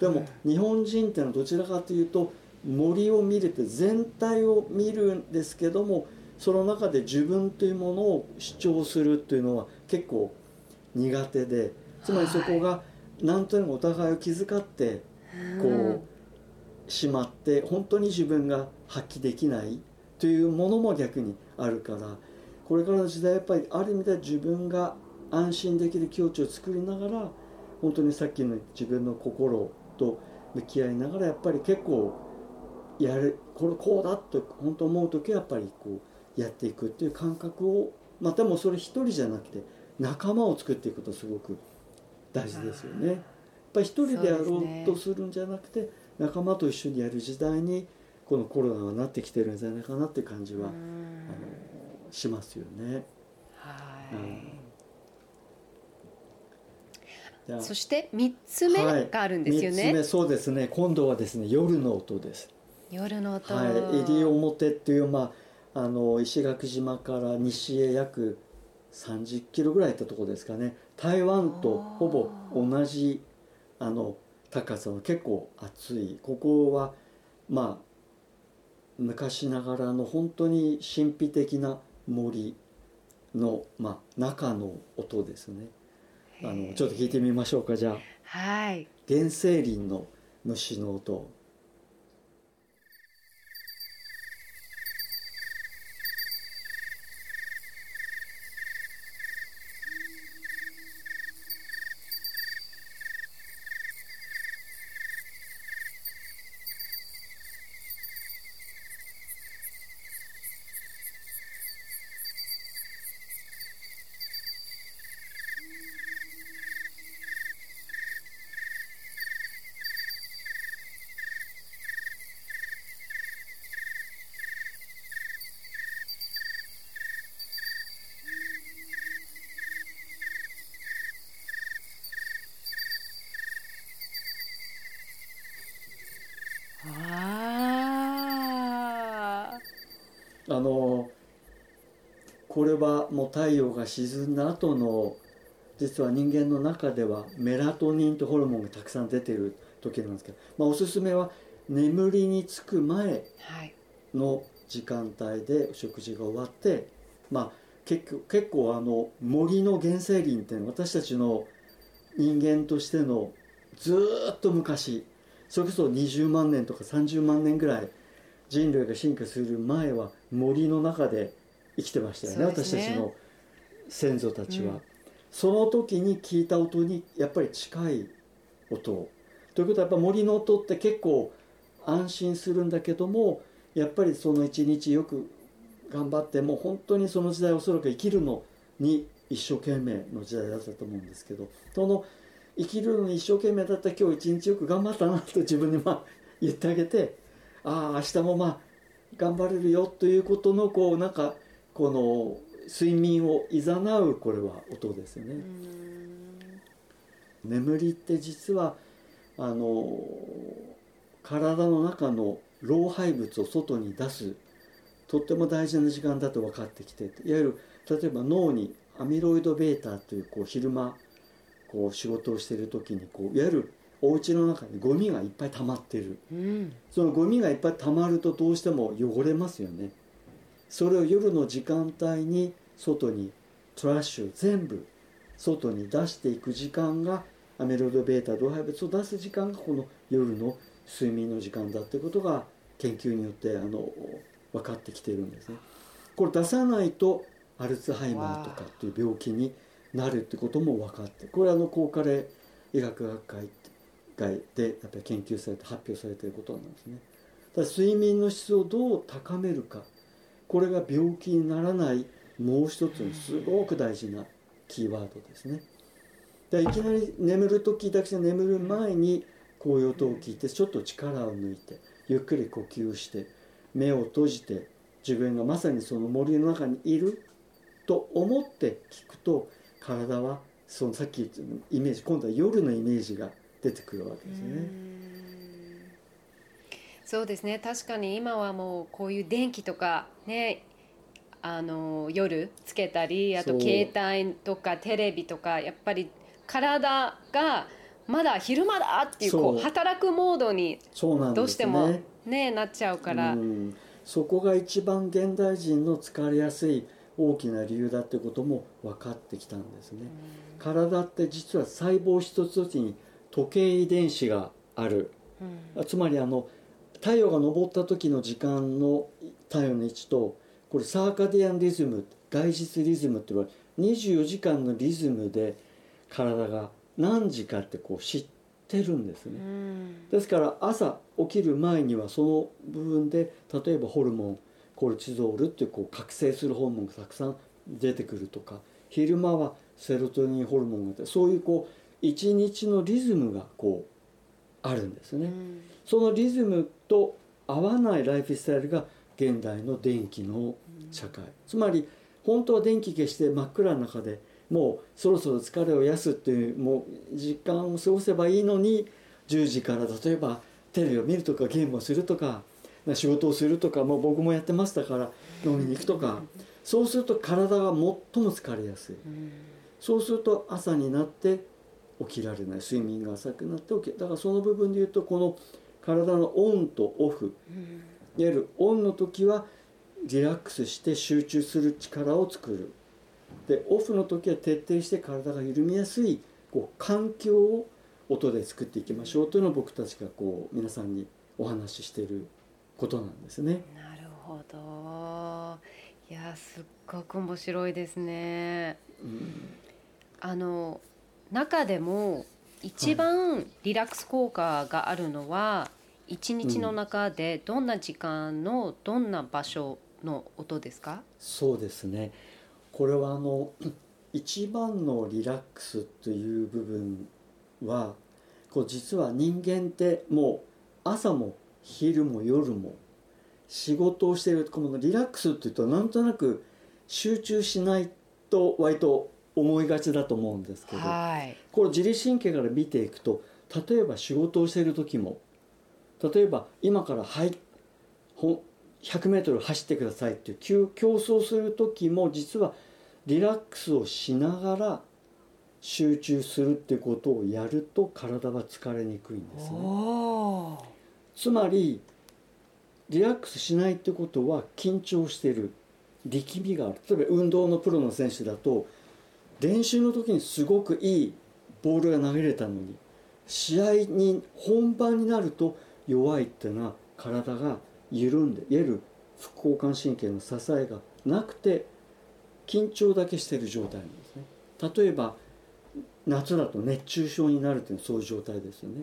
でも日本人っていうのはどちらかというと森を見るって全体を見るんですけどもその中で自分というものを主張するっていうのは結構苦手でつまりそこがなんとなくお互いを気遣ってこうしまって本当に自分が発揮できないというものも逆にあるからこれからの時代やっぱりある意味では自分が安心できる境地を作りながら本当にさっきの自分の心と向き合いながらやっぱり結構やるこれこうだと本当思う時はやっぱりこうやっていくっていう感覚をまあでもそれ一人じゃなくて仲間を作っていくことすごく大事ですよね。やっぱり一人でやろうとするんじゃなくて、仲間と一緒にやる時代にこのコロナがなってきてるんじゃないかなっていう感じは、うんあのしますよね。はいうんそして三つ目があるんですよ三つね。目そうですね。今度はですね夜の音です。夜の音。はい、西表っていう、まあ、あの石垣島から西へ約30キロぐらい行ったところですかね。台湾とほぼ同じあの高さの結構暑い。ここはまあ昔ながらの本当に神秘的な森の、まあ、中の音ですねあのちょっと聞いてみましょうかじゃあはい。原生林の虫の音のこれはもう太陽が沈んだ後の実は人間の中ではメラトニンとホルモンがたくさん出てる時なんですけど、まあ、おすすめは眠りにつく前。の時間帯でお食事が終わって、まあ、結構結構あの森の原生林っていうのは私たちの人間としてのずーっと昔それこそ20万年とか30万年ぐらい人類が進化する前は森の中で生きてましたよねね。私たちの先祖たちは。その時に聞いた音にやっぱり近い音。ということはやっぱ森の音って結構安心するんだけどもやっぱりその一日よく頑張ってもう本当にその時代おそらく生きるのに一生懸命の時代だったと思うんですけどその生きるのに一生懸命だった今日一日よく頑張ったなと自分にまあ言ってあげてああ明日もまあ頑張れるよということのこうなんかこの睡眠をいざなうこれは音ですよね。眠りって実はあの体の中の老廃物を外に出すとっても大事な時間だと分かってきていわゆる例えば脳にアミロイド β というこう昼間こう仕事をしている時にこういわゆるお家の中にゴミがいっぱい溜まってる、うん、そのゴミがいっぱい溜まるとどうしても汚れますよね。それを夜の時間帯に外にトラッシュ全部外に出していく時間がアミロイド β 老廃物を出す時間がこの夜の睡眠の時間だってことが研究によってあの分かってきているんですね。これ出さないとアルツハイマーとかっていう病気になるってことも分かってこれはあの高カレ医学学会外でやっぱり研究されて発表されていることなんですね。だ睡眠の質をどう高めるか。これが病気にならないもう一つのすごく大事なキーワードですね。でいきなり眠る時だけじゃ眠る前にこういう音を聞いてちょっと力を抜いてゆっくり呼吸して目を閉じて自分がまさにその森の中にいると思って聞くと体はそのさっき言ったイメージ今度は夜のイメージが出てくるわけですね。そうですね。確かに今はもうこういう電気とかねあの夜つけたりあと携帯とかテレビとかやっぱり体がまだ昼間だっていうこう働くモードにどうしてもね、ねなっちゃうから、そこが一番現代人の疲れやすい大きな理由だってことも分かってきたんですね。体って実は細胞一つ一つに時計遺伝子がある、うん、つまりあの太陽が昇った時の時間の太陽の位置とこれサーカディアンリズム外日リズムって言われる24時間のリズムで体が何時かってこう知ってるんですね、うん、ですから朝起きる前にはその部分で例えばホルモンコルチゾールってこう覚醒するホルモンがたくさん出てくるとか昼間はセロトニンホルモンがそういうこう一日のリズムがこうあるんですね、うん、そのリズムと合わないライフスタイルが現代の電気の社会、うん、つまり本当は電気消して真っ暗の中でもうそろそろ疲れを癒すっていうもう時間を過ごせばいいのに10時から例えばテレビを見るとかゲームをするとか仕事をするとかもう僕もやってましたから飲みに行くとか。そうすると体が最も疲れやすい。そうすると朝になって起きられない。睡眠が浅くなって起きだからその部分で言うとこの体のオンとオフ、いわゆるオンの時はリラックスして集中する力を作る。でオフの時は徹底して体が緩みやすいこう環境を音で作っていきましょうというのを僕たちがこう皆さんにお話ししていることなんですね。なるほど。いやすっごく面白いですね。うん、あの中でも一番リラックス効果があるのは、一日の中でどんな時間のどんな場所の音ですか、そうですね。これはあの 一番のリラックスという部分はこう実は人間ってもう朝も昼も夜も仕事をしているこのリラックスっていうとなんとなく集中しないと割と思いがちだと思うんですけど、はい、これ自律神経から見ていくと例えば仕事をしている時も例えば今から「はい100メートル走ってください」っていう競争する時も実はリラックスをしながら集中するってことをやると体は疲れにくいんですね。つまりリラックスしないってことは緊張してる力みがある。例えば運動のプロの選手だと練習の時にすごくいいボールが投げれたのに試合に本番になると弱いっていうのは体が緩んでいわゆる副交感神経の支えがなくて緊張だけしてる状態なんですね。例えば夏だと熱中症になるというのはそういう状態ですよね。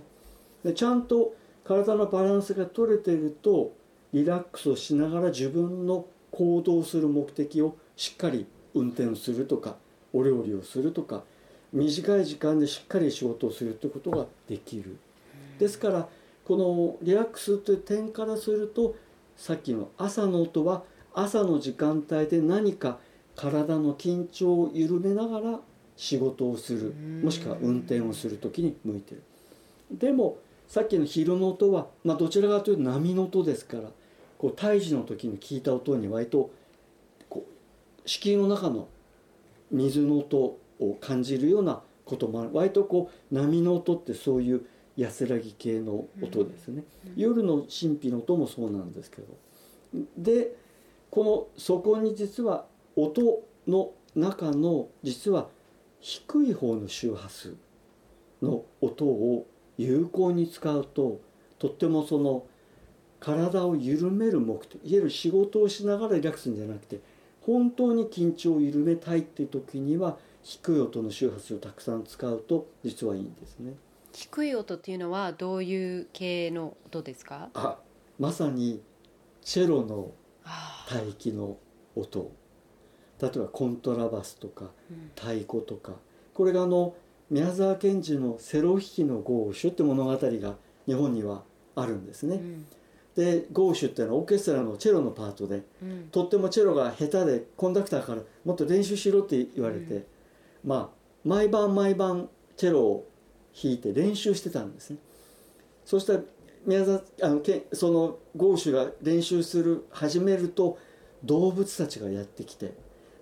でちゃんと体のバランスが取れてるとリラックスをしながら自分の行動する目的をしっかり運転するとかお料理をするとか短い時間でしっかり仕事をするということができる。ですからこのリラックスという点からするとさっきの朝の音は朝の時間帯で何か体の緊張を緩めながら仕事をする。もしくは運転をする時に向いてる。でもさっきの昼の音は、まあ、どちらかというと波の音ですからこう胎児の時に聞いた音に割とこう子宮の中の水の音を感じるようなこともある割とこう波の音ってそういう安らぎ系の音ですね、夜の神秘の音もそうなんですけど。でこのそこに実は音の中の実は低い方の周波数の音を有効に使うととってもその体を緩める目的いわゆる仕事をしながらリラックスするんじゃなくて本当に緊張を緩めたいっていう時には低い音の周波数をたくさん使うと実はいいんですね。低い音っていうのはどういう系の音ですか？あまさにチェロの帯域の音。例えばコントラバスとか太鼓とか、これがあの宮沢賢治の「セロ弾きのゴーシュ」って物語が日本にはあるんですね。うんでゴーシュっていうのはオーケストラのチェロのパートで、うん、とってもチェロが下手でコンダクターからもっと練習しろって言われて、うん、まあ毎晩毎晩チェロを弾いて練習してたんですね。そしたら宮沢あのけそのゴーシュが練習する始めると動物たちがやってきて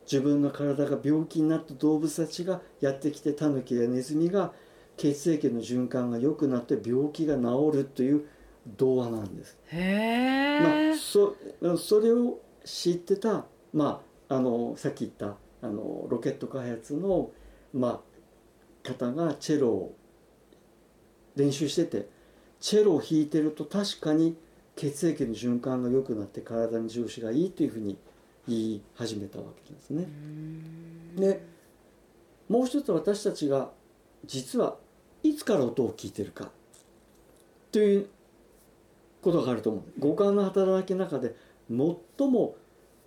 自分の体が病気になった動物たちがやってきてタヌキやネズミが血液の循環が良くなって病気が治るという童話なんです。へまあ、そそれを知ってた、まあ、あのさっき言ったあのロケット開発の、まあ、方がチェロを練習しててチェロを弾いてると確かに血液の循環が良くなって体に重視がいいというふうに言い始めたわけですね。でもう一つ私たちが実はいつから音を聞いてるかということがあると思う。五感の働きの中で最も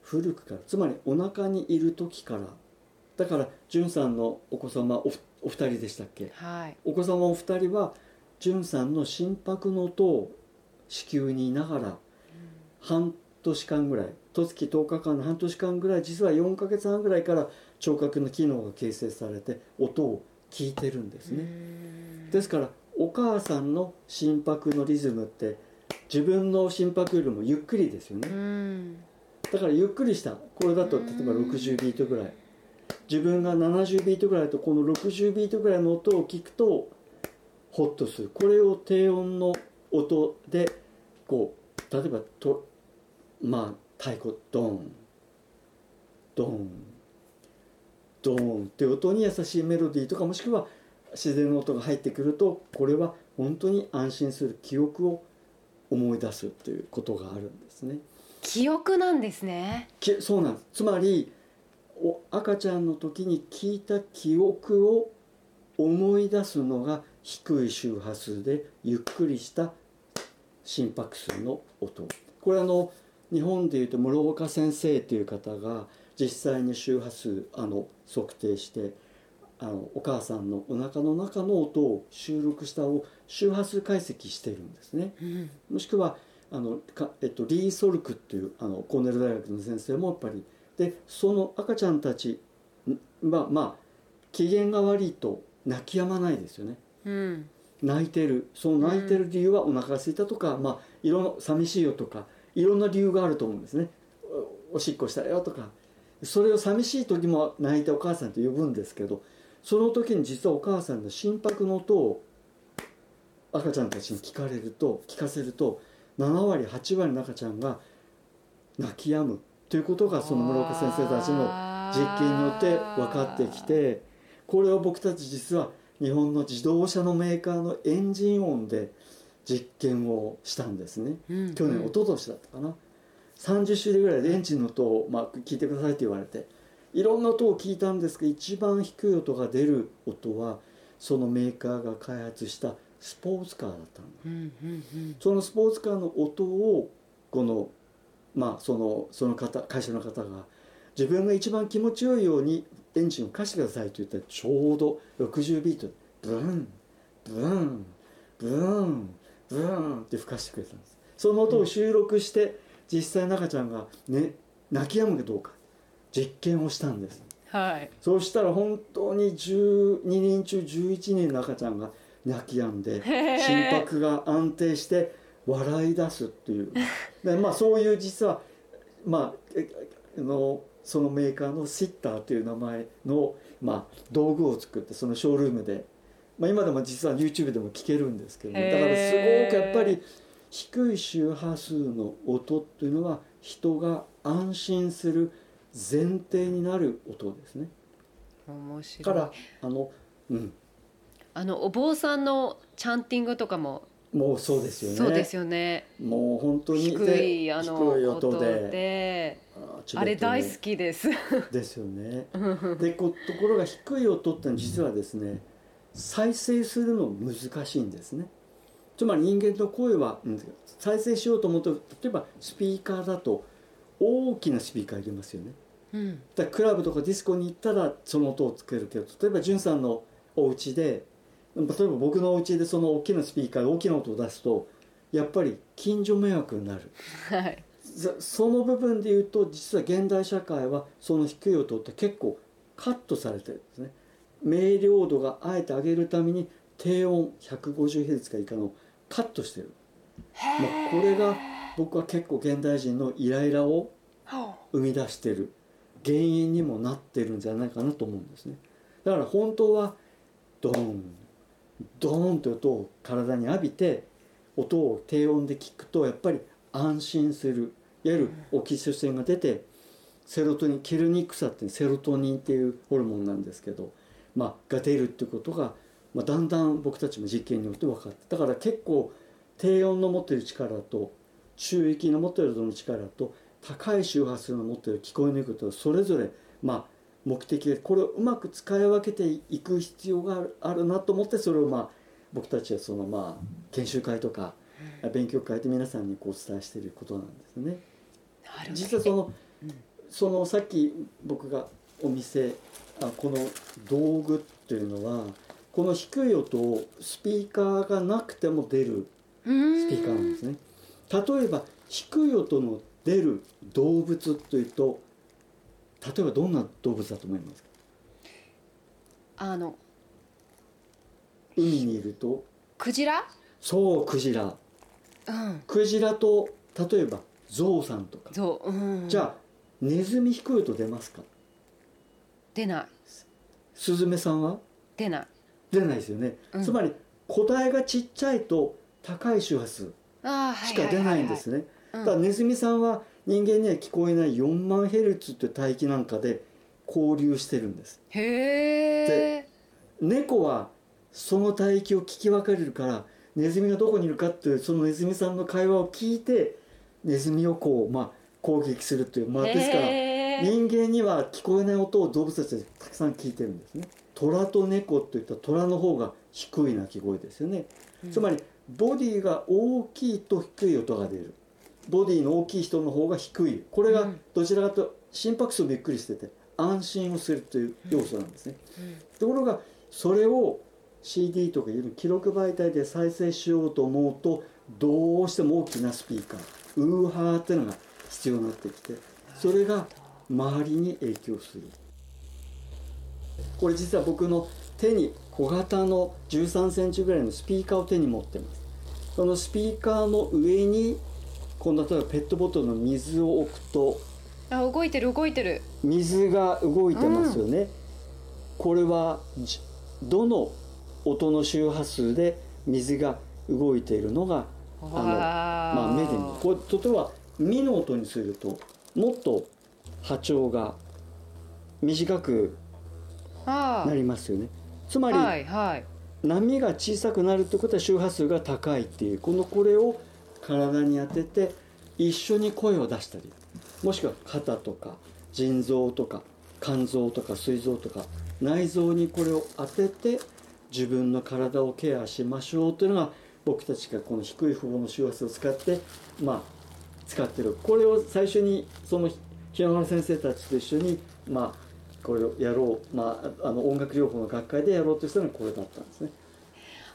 古くからつまりお腹にいる時からだから潤さんのお子様おお二人でしたっけ、はい、お子様お二人は潤さんの心拍の音を子宮にいながら半年間ぐらい十月10日間の半年間ぐらい実は4か月半ぐらいから聴覚の機能が形成されて音を聞いてるんですね。ですからお母さんの心拍のリズムって自分の心拍よりもゆっくりですよね、だからゆっくりした。これだと例えば60ビートぐらい。自分が70ビートぐらいとこの60ビートぐらいの音を聞くとホッとする。これを低音の音でこう例えばとまあ太鼓ドン。ドン。ドン。って音に優しいメロディーとかもしくは自然の音が入ってくるとこれは本当に安心する。記憶を思い出すということがあるんですね。記憶なんですね。そうなんです。つまりお赤ちゃんの時に聞いた記憶を思い出すのが低い周波数でゆっくりした心拍数の音。これあの日本でいうと室岡先生という方が実際に周波数あの測定してあのお母さんのお腹の中の音を収録したを周波数解析してるんですね、うん、もしくはあのか、えっと、リー・ソルクっていうあのコーネル大学の先生もやっぱりでその赤ちゃんたちはまあ機嫌が悪いと泣き止まないですよね、うん、泣いてる。その泣いてる理由はお腹が空いたとか、まあいろんな寂しいよとかいろんな理由があると思うんですね。おしっこしたよとか。それを寂しい時も泣いてお母さんと呼ぶんですけどその時に実はお母さんの心拍の音を赤ちゃんたちに聞かれると聞かせると7割8割の赤ちゃんが泣き止むということがその室岡先生たちの実験によって分かってきてこれを僕たち実は日本の自動車のメーカーのエンジン音で実験をしたんですね、うん。うん、去年一昨年だったかな。30種類ぐらいでエンジンの音を、まあ、聞いてくださいって言われていろんな音を聞いたんですが一番低い音が出る音はそのメーカーが開発したスポーツカーだったの。うんうんうん。そのスポーツカーの音をこのまあそのその方会社の方が自分が一番気持ちよいようにエンジンを貸してくださいと言ったらちょうど60ビートでブンブンブンブンって吹かしてくれたんです。その音を収録して実際中ちゃんがね泣き止むかどうか実験をしたんです。はい。そうしたら本当に12人中11人の赤ちゃんが泣き止んで心拍が安定して笑い出すっていう。で、まあ、そういう実は、まあ、のそのメーカーのシッターという名前の、まあ、道具を作ってそのショールームで、まあ、今でも実は YouTube でも聞けるんですけどね。だからすごくやっぱり低い周波数の音っていうのは人が安心する前提になる音ですね。面白いからあの、うん、あのお坊さんのチャンティングとかももうそうですよね。そうですよねもう本当に低でいあの音音でであれ大好きです ですよね。でこところが低い音って実はですね再生するの難しいんですね。つまり人間の声はうん再生しようと思うと例えばスピーカーだと大きなスピーカー入れますよね。うん。だクラブとかディスコに行ったらその音をつけるけど例えばんさんのお家で例えば僕のお家でその大きなスピーカーで大きな音を出すとやっぱり近所迷惑になる。はい。そその部分で言うと実は現代社会はその低い音って結構カットされてるんですね。明瞭度があえて上げるために低音 150Hz か以下のカットしてる、まあ、これが僕は結構現代人のイライラを生み出してる原因にもなってるんじゃないかなと思うんですね。だから本当はドーンドーンという音を体に浴びて音を低音で聞くとやっぱり安心するいわゆるオキシトシンが出てセロトニンケルニクサってセロトニンっていうホルモンなんですけど、まあ、が出るっていうことが、まあ、だんだん僕たちも実験によって分かってだから結構低音の持ってる力と中域の持ってる音の力と高い周波数の持ってる聞こえにくいことそれぞれまあ目的でこれをうまく使い分けていく必要があるなと思ってそれをまあ僕たちはそのまあ研修会とか勉強会で皆さんにこうお伝えしていることなんですね。実はそのうんそのさっき僕がお店あこの道具っていうのはこの低い音をスピーカーがなくても出るスピーカーなんですね。例えば低い音の出る動物というと例えばどんな動物だと思いますか？あの海にいると？クジラ？そうクジラ。うん。クジラと例えばゾウさんとか、そううん。じゃあネズミ低い音出ますか？出ない。スズメさんは？出ない。出ないですよね、うん。つまり個体がちっちゃいと高い周波数しか出ないんですね。はいだからネズミさんは人間には聞こえない4万ヘルツという帯域なんかで交流してるんです。はいはいへえ猫はその帯域を聞き分かれるからネズミがどこにいるかっていうそのネズミさんの会話を聞いてネズミをこう、まあ、攻撃するという、まあ、ですから人間には聞こえない音を動物たちでたくさん聞いてるんですね。虎と猫といったら虎の方が低い鳴き声ですよね、つまりボディが大きいと低い音が出る。ボディの大きい人の方が低い。これがうん。どちらかというと心拍数びっくりしてて安心をするという要素なんですね、ところがそれを CD とかいう記録媒体で再生しようと思うとどうしても大きなスピーカーウーハーっていうのが必要になってきてそれが周りに影響する。これ実は僕の手に小型の13センチぐらいのスピーカーを手に持ってます。そのスピーカーの上にこの例えばペットボトルの水を置くとあ動いてる動いてる。水が動いてますよね、これはじどの音の周波数で水が動いているのがあのまあ目で見る。これ例えばミの音にするともっと波長が短くあ。なりますよねつまり、はいはい。波が小さくなるってことは周波数が高いっていうこのこれを体に当てて一緒に声を出したりもしくは肩とか腎臓とか肝臓とか膵臓とか内臓にこれを当てて自分の体をケアしましょうというのが僕たちがこの低い符号の周波数を使ってまあ使ってる。これを最初にその日野原先生たちと一緒にまあこれをやろう、まあ、あの音楽療法の学会でやろうとしたのがこれだったんですね。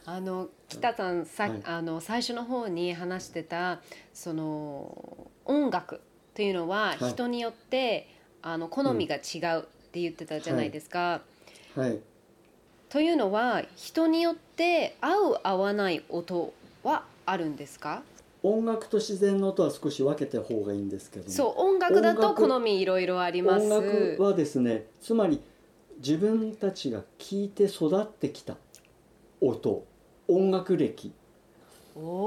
あの北さんさ、はい。あの最初の方に話してたその音楽というのははい。人によって、あの好みが違うって言ってたじゃないですか。はい、というのは人によって合う合わない音はあるんですか、音楽と自然の音は少し分けた方がいいんですけどもそう音楽だと好みいろいろあります。音楽はですねつまり自分たちが聴いて育ってきた音音楽歴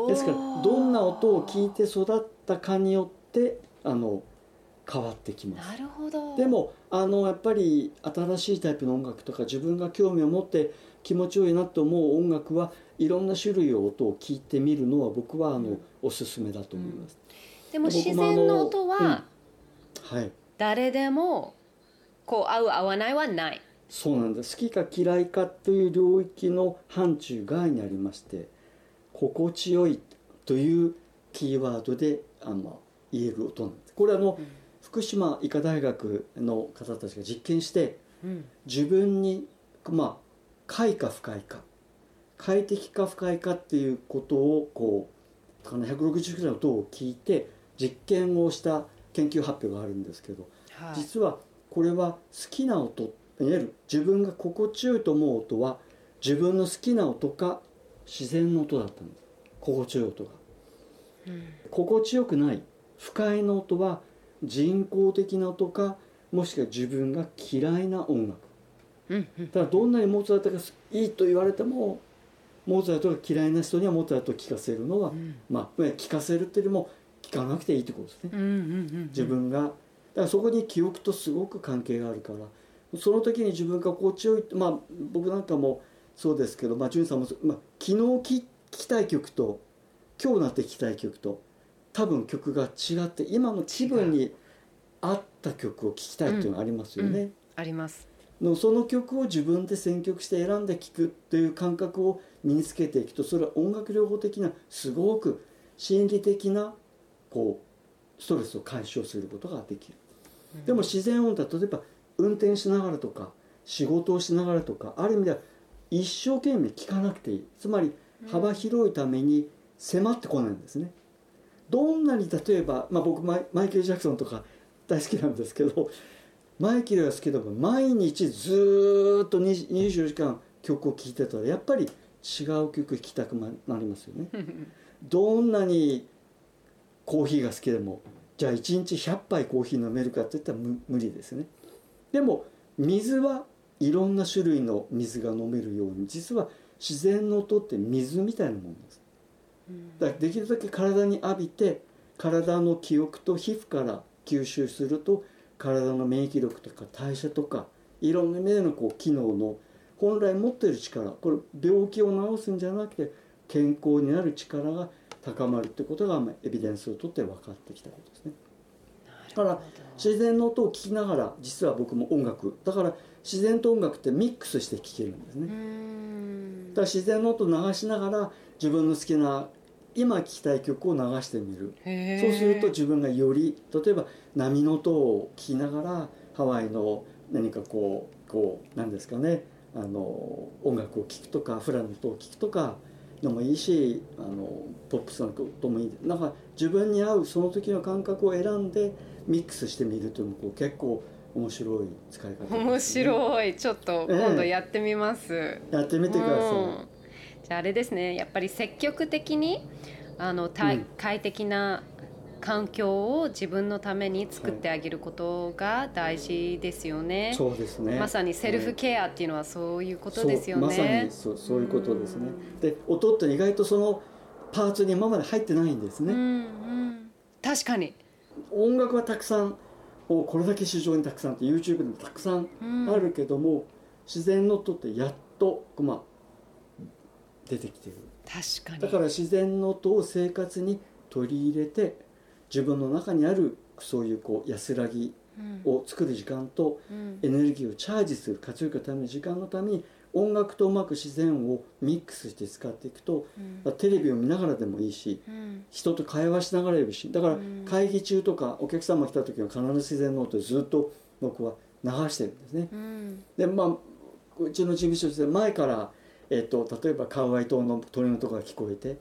ですからどんな音を聞いて育ったかによってあの変わってきますなるほど。でもあのやっぱり新しいタイプの音楽とか自分が興味を持って気持ちよいなと思う音楽はいろんな種類の音を聞いてみるのは僕はあの、うんおすすめだと思います、でも僕も自然の音あはのはい。誰でもこう合う合わないはない。そうなんです。好きか嫌いかという領域の範疇外にありまして心地よいというキーワードであの言える音なんです。これはあの、うん。福島医科大学の方たちが実験してうん。自分にまあ快か不快か快適か不快かっていうことをこうかな160くらいの音を聞いて実験をした研究発表があるんですけどはい。実はこれは好きな音いわゆる自分が心地よいと思う音は自分の好きな音か自然の音だったんです。心地よい音が。うん。心地よくない不快な音は人工的な音かもしくは自分が嫌いな音楽。うんうん。ただどんなにモーツァルトがいいと言われてもモーツァルトが嫌いな人にはモーツァルトを聴かせるのは、うん。まあ聴かせるっていうよりも聴かなくていいってことですね。うんうんうん自分が。だからそこに記憶とすごく関係があるからその時に自分が心地よいまあ僕なんかもそうですけど、まあ、ジュンさんもまあ、昨日聴きたい曲と今日になって聴きたい曲と多分曲が違って今の気分に合った曲を聴きたいっていうのがありますよね。うん。あります。のその曲を自分で選曲して選んで聴くっていう感覚を身につけていくとそれは音楽療法的なすごく心理的なこうストレスを解消することができる、でも自然音だと例えば運転しながらとか仕事をしながらとかある意味では一生懸命聴かなくていい。つまり幅広いために迫ってこないんですね。どんなに例えば、まあ、僕マイマイケル・ジャクソンとか大好きなんですけどマイケルが好きでも毎日ずーっと20 24時間曲を聴いてたらやっぱり違う曲聴きたくなりますよね。どんなにコーヒーが好きでもじゃあ1日100杯コーヒー飲めるかって言ったら無無理ですね。でも水はいろんな種類の水が飲めるように実は自然の音って水みたいなもんです。だからできるだけ体に浴びて体の記憶と皮膚から吸収すると体の免疫力とか代謝とかいろんな意味でのこう機能の本来持っている力これ病気を治すんじゃなくて健康になる力が高まるってことがまあエビデンスを取って分かってきたことですね。だから自然の音を聞きながら実は僕も音楽だから自然と音楽ってミックスして聴けるんですね。だから自然の音を流しながら自分の好きな今聴きたい曲を流してみる。そうすると自分がより例えば波の音を聞きながらハワイの何かこうこうなんですかねあの音楽を聴くとかフラの音を聞くとかのもいいしあのポップスのこともいい。なんか自分に合うその時の感覚を選んでミックスしてみるというのもこう結構面白い使い方ですね、面白い。ちょっと今度やってみます、やってみてください、うん。じゃああれですね。やっぱり積極的にあのたうん。快適な環境を自分のために作ってあげることが大事ですよね、そうですね。まさにセルフケアっていうのはそういうことですよね、まさにそうそういうことですね。で音って意外とそのパーツに今まで入ってないんですね、うんうん。確かに、音楽はたくさんもうこれだけ市場にたくさんって YouTube でもたくさんうん。あるけども、自然の音ってやっとまあ出てきてる。確かに。だから自然の音を生活に取り入れて自分の中にあるそういうこう安らぎを作る時間とエネルギーをチャージする活力のための時間のために音楽とうまく自然をミックスして使っていくと、うん、テレビを見ながらでもいいし、うん、人と会話しながらでもいいしだから会議中とかお客様来た時は必ず自然の音をずっと僕は流してるんですね。うん、でまあうちの事務所で前から、えーと、例えばカウアイ島の鳥の音が聞こえて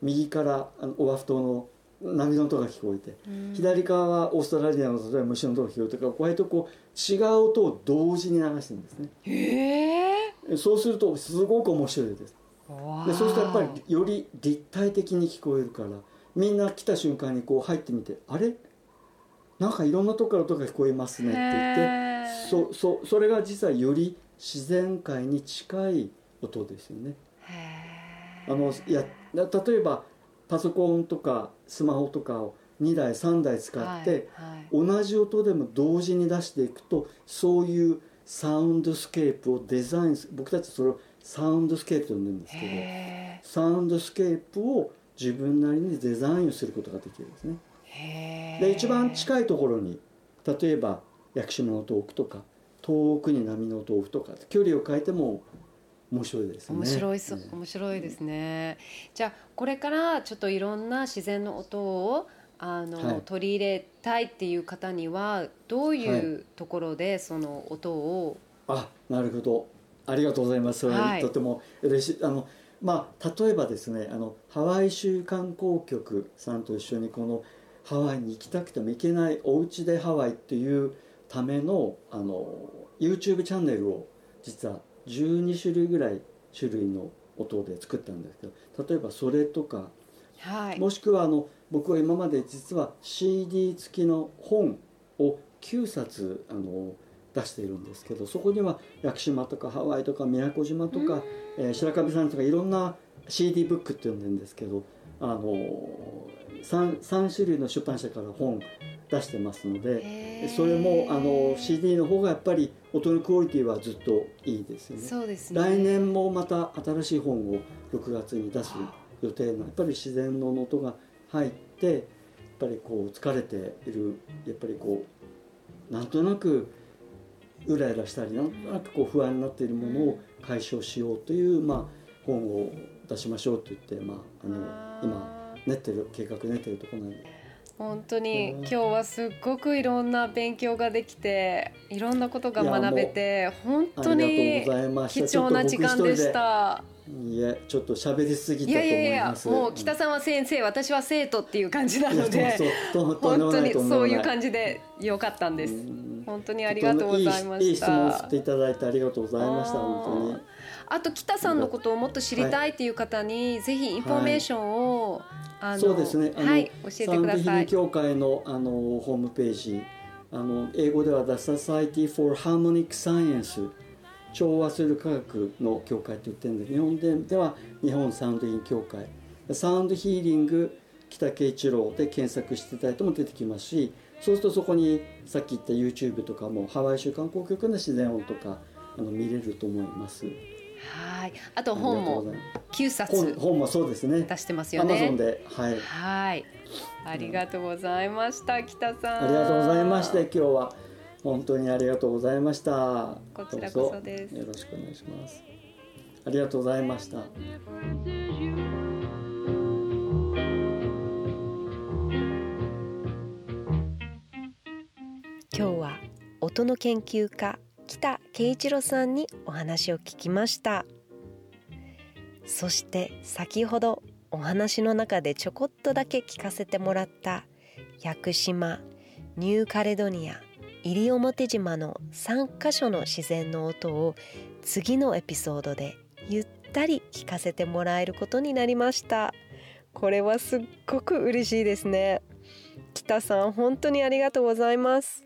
右からあのオアフ島の波の音が聞こえて、左側はオーストラリアの例えば虫の音が聞こえてこうやってこう違う音を同時に流してるんですね。へー。そうするとすごく面白いです。でそうするとやっぱりより立体的に聞こえるからみんな来た瞬間にこう入ってみてあれ？なんかいろんなとこから音が聞こえますねって言ってそそそれが実はより自然界に近い音ですよね。あのいや例えばパソコンとかスマホとかを2台3台使って、同じ音でも同時に出していくとそういうサウンドスケープをデザイン僕たちそれをサウンドスケープと呼んでるんですけどサウンドスケープを自分なりにデザインをすることができるんですね。で一番近いところに例えば屋久島の遠くとか遠くに波の遠くとか距離を変えても面白いですね。面白いそ、面白いですね。じゃあこれからちょっといろんな自然の音をあの、はい、取り入れたいっていう方にはどういうところでその音を、はい、あなるほど。ありがとうございます。それはとても嬉しい、あのまあ例えばですねあのハワイ州観光局さんと一緒にこのハワイに行きたくても行けないおうちでハワイっていうためのあの YouTube チャンネルを実は12種類ぐらい種類の音で作ったんですけど例えばそれとか、はい、もしくはあの僕は今まで実は CD 付きの本を9冊あの出しているんですけどそこには屋久島とかハワイとか宮古島とか、えー、白神山とかいろんな CD ブックって呼んでるんですけどあの 3, 3種類の出版社から本出してますのでそれもあの CD の方がやっぱり音のクオリティはずっといいですよね。そうですね来年もまた新しい本を6月に出す予定のやっぱり自然の音が入ってやっぱりこう疲れているやっぱりこうなんとなくうらうらしたりなんとなくこう不安になっているものを解消しようという、まあ、本を出しましょうと言って、まあ、あの今練ってる計画練ってるところなんで。本当に今日はすっごくいろんな勉強ができていろんなことが学べて本当に貴重な時間でした。いやちょっと喋りすぎたと思います。いやいやいやもう喜田さんは先生、私は生徒っていう感じなので本当にそういう感じでよかったんです。本当にありがとうございました。いい質問をしていただいてありがとうございました本当にあと喜田さんのことをもっと知りたいっていう方に、はい、ぜひインフォメーションを、はい、そうですね。はい、教えてください。協会のあのホームページあの英語では The Society for Harmonic Science 調和する科学の協会と言ってるんで日本ででは日本サウンドヒーリング協会。サウンドヒーリング北慶一郎で検索していただいても出てきますしそうするとそこにさっき言った YouTube とかもハワイ州観光局の自然音とかあの見れると思います。はい。あと本も9冊本もそうですね。出してますよね。で、はい。はい。ありがとうございました、北さん。ありがとうございました。今日は。本当にありがとうございましたこちらこそですよろしくお願いしますありがとうございました今日は音の研究家北圭一郎さんにお話を聞きました。そして先ほどお話の中でちょこっとだけ聞かせてもらった屋久島ニューカレドニア西表島の3カ所の自然の音を次のエピソードでゆったり聞かせてもらえることになりました。これはすっごく嬉しいですね。北さん本当にありがとうございます。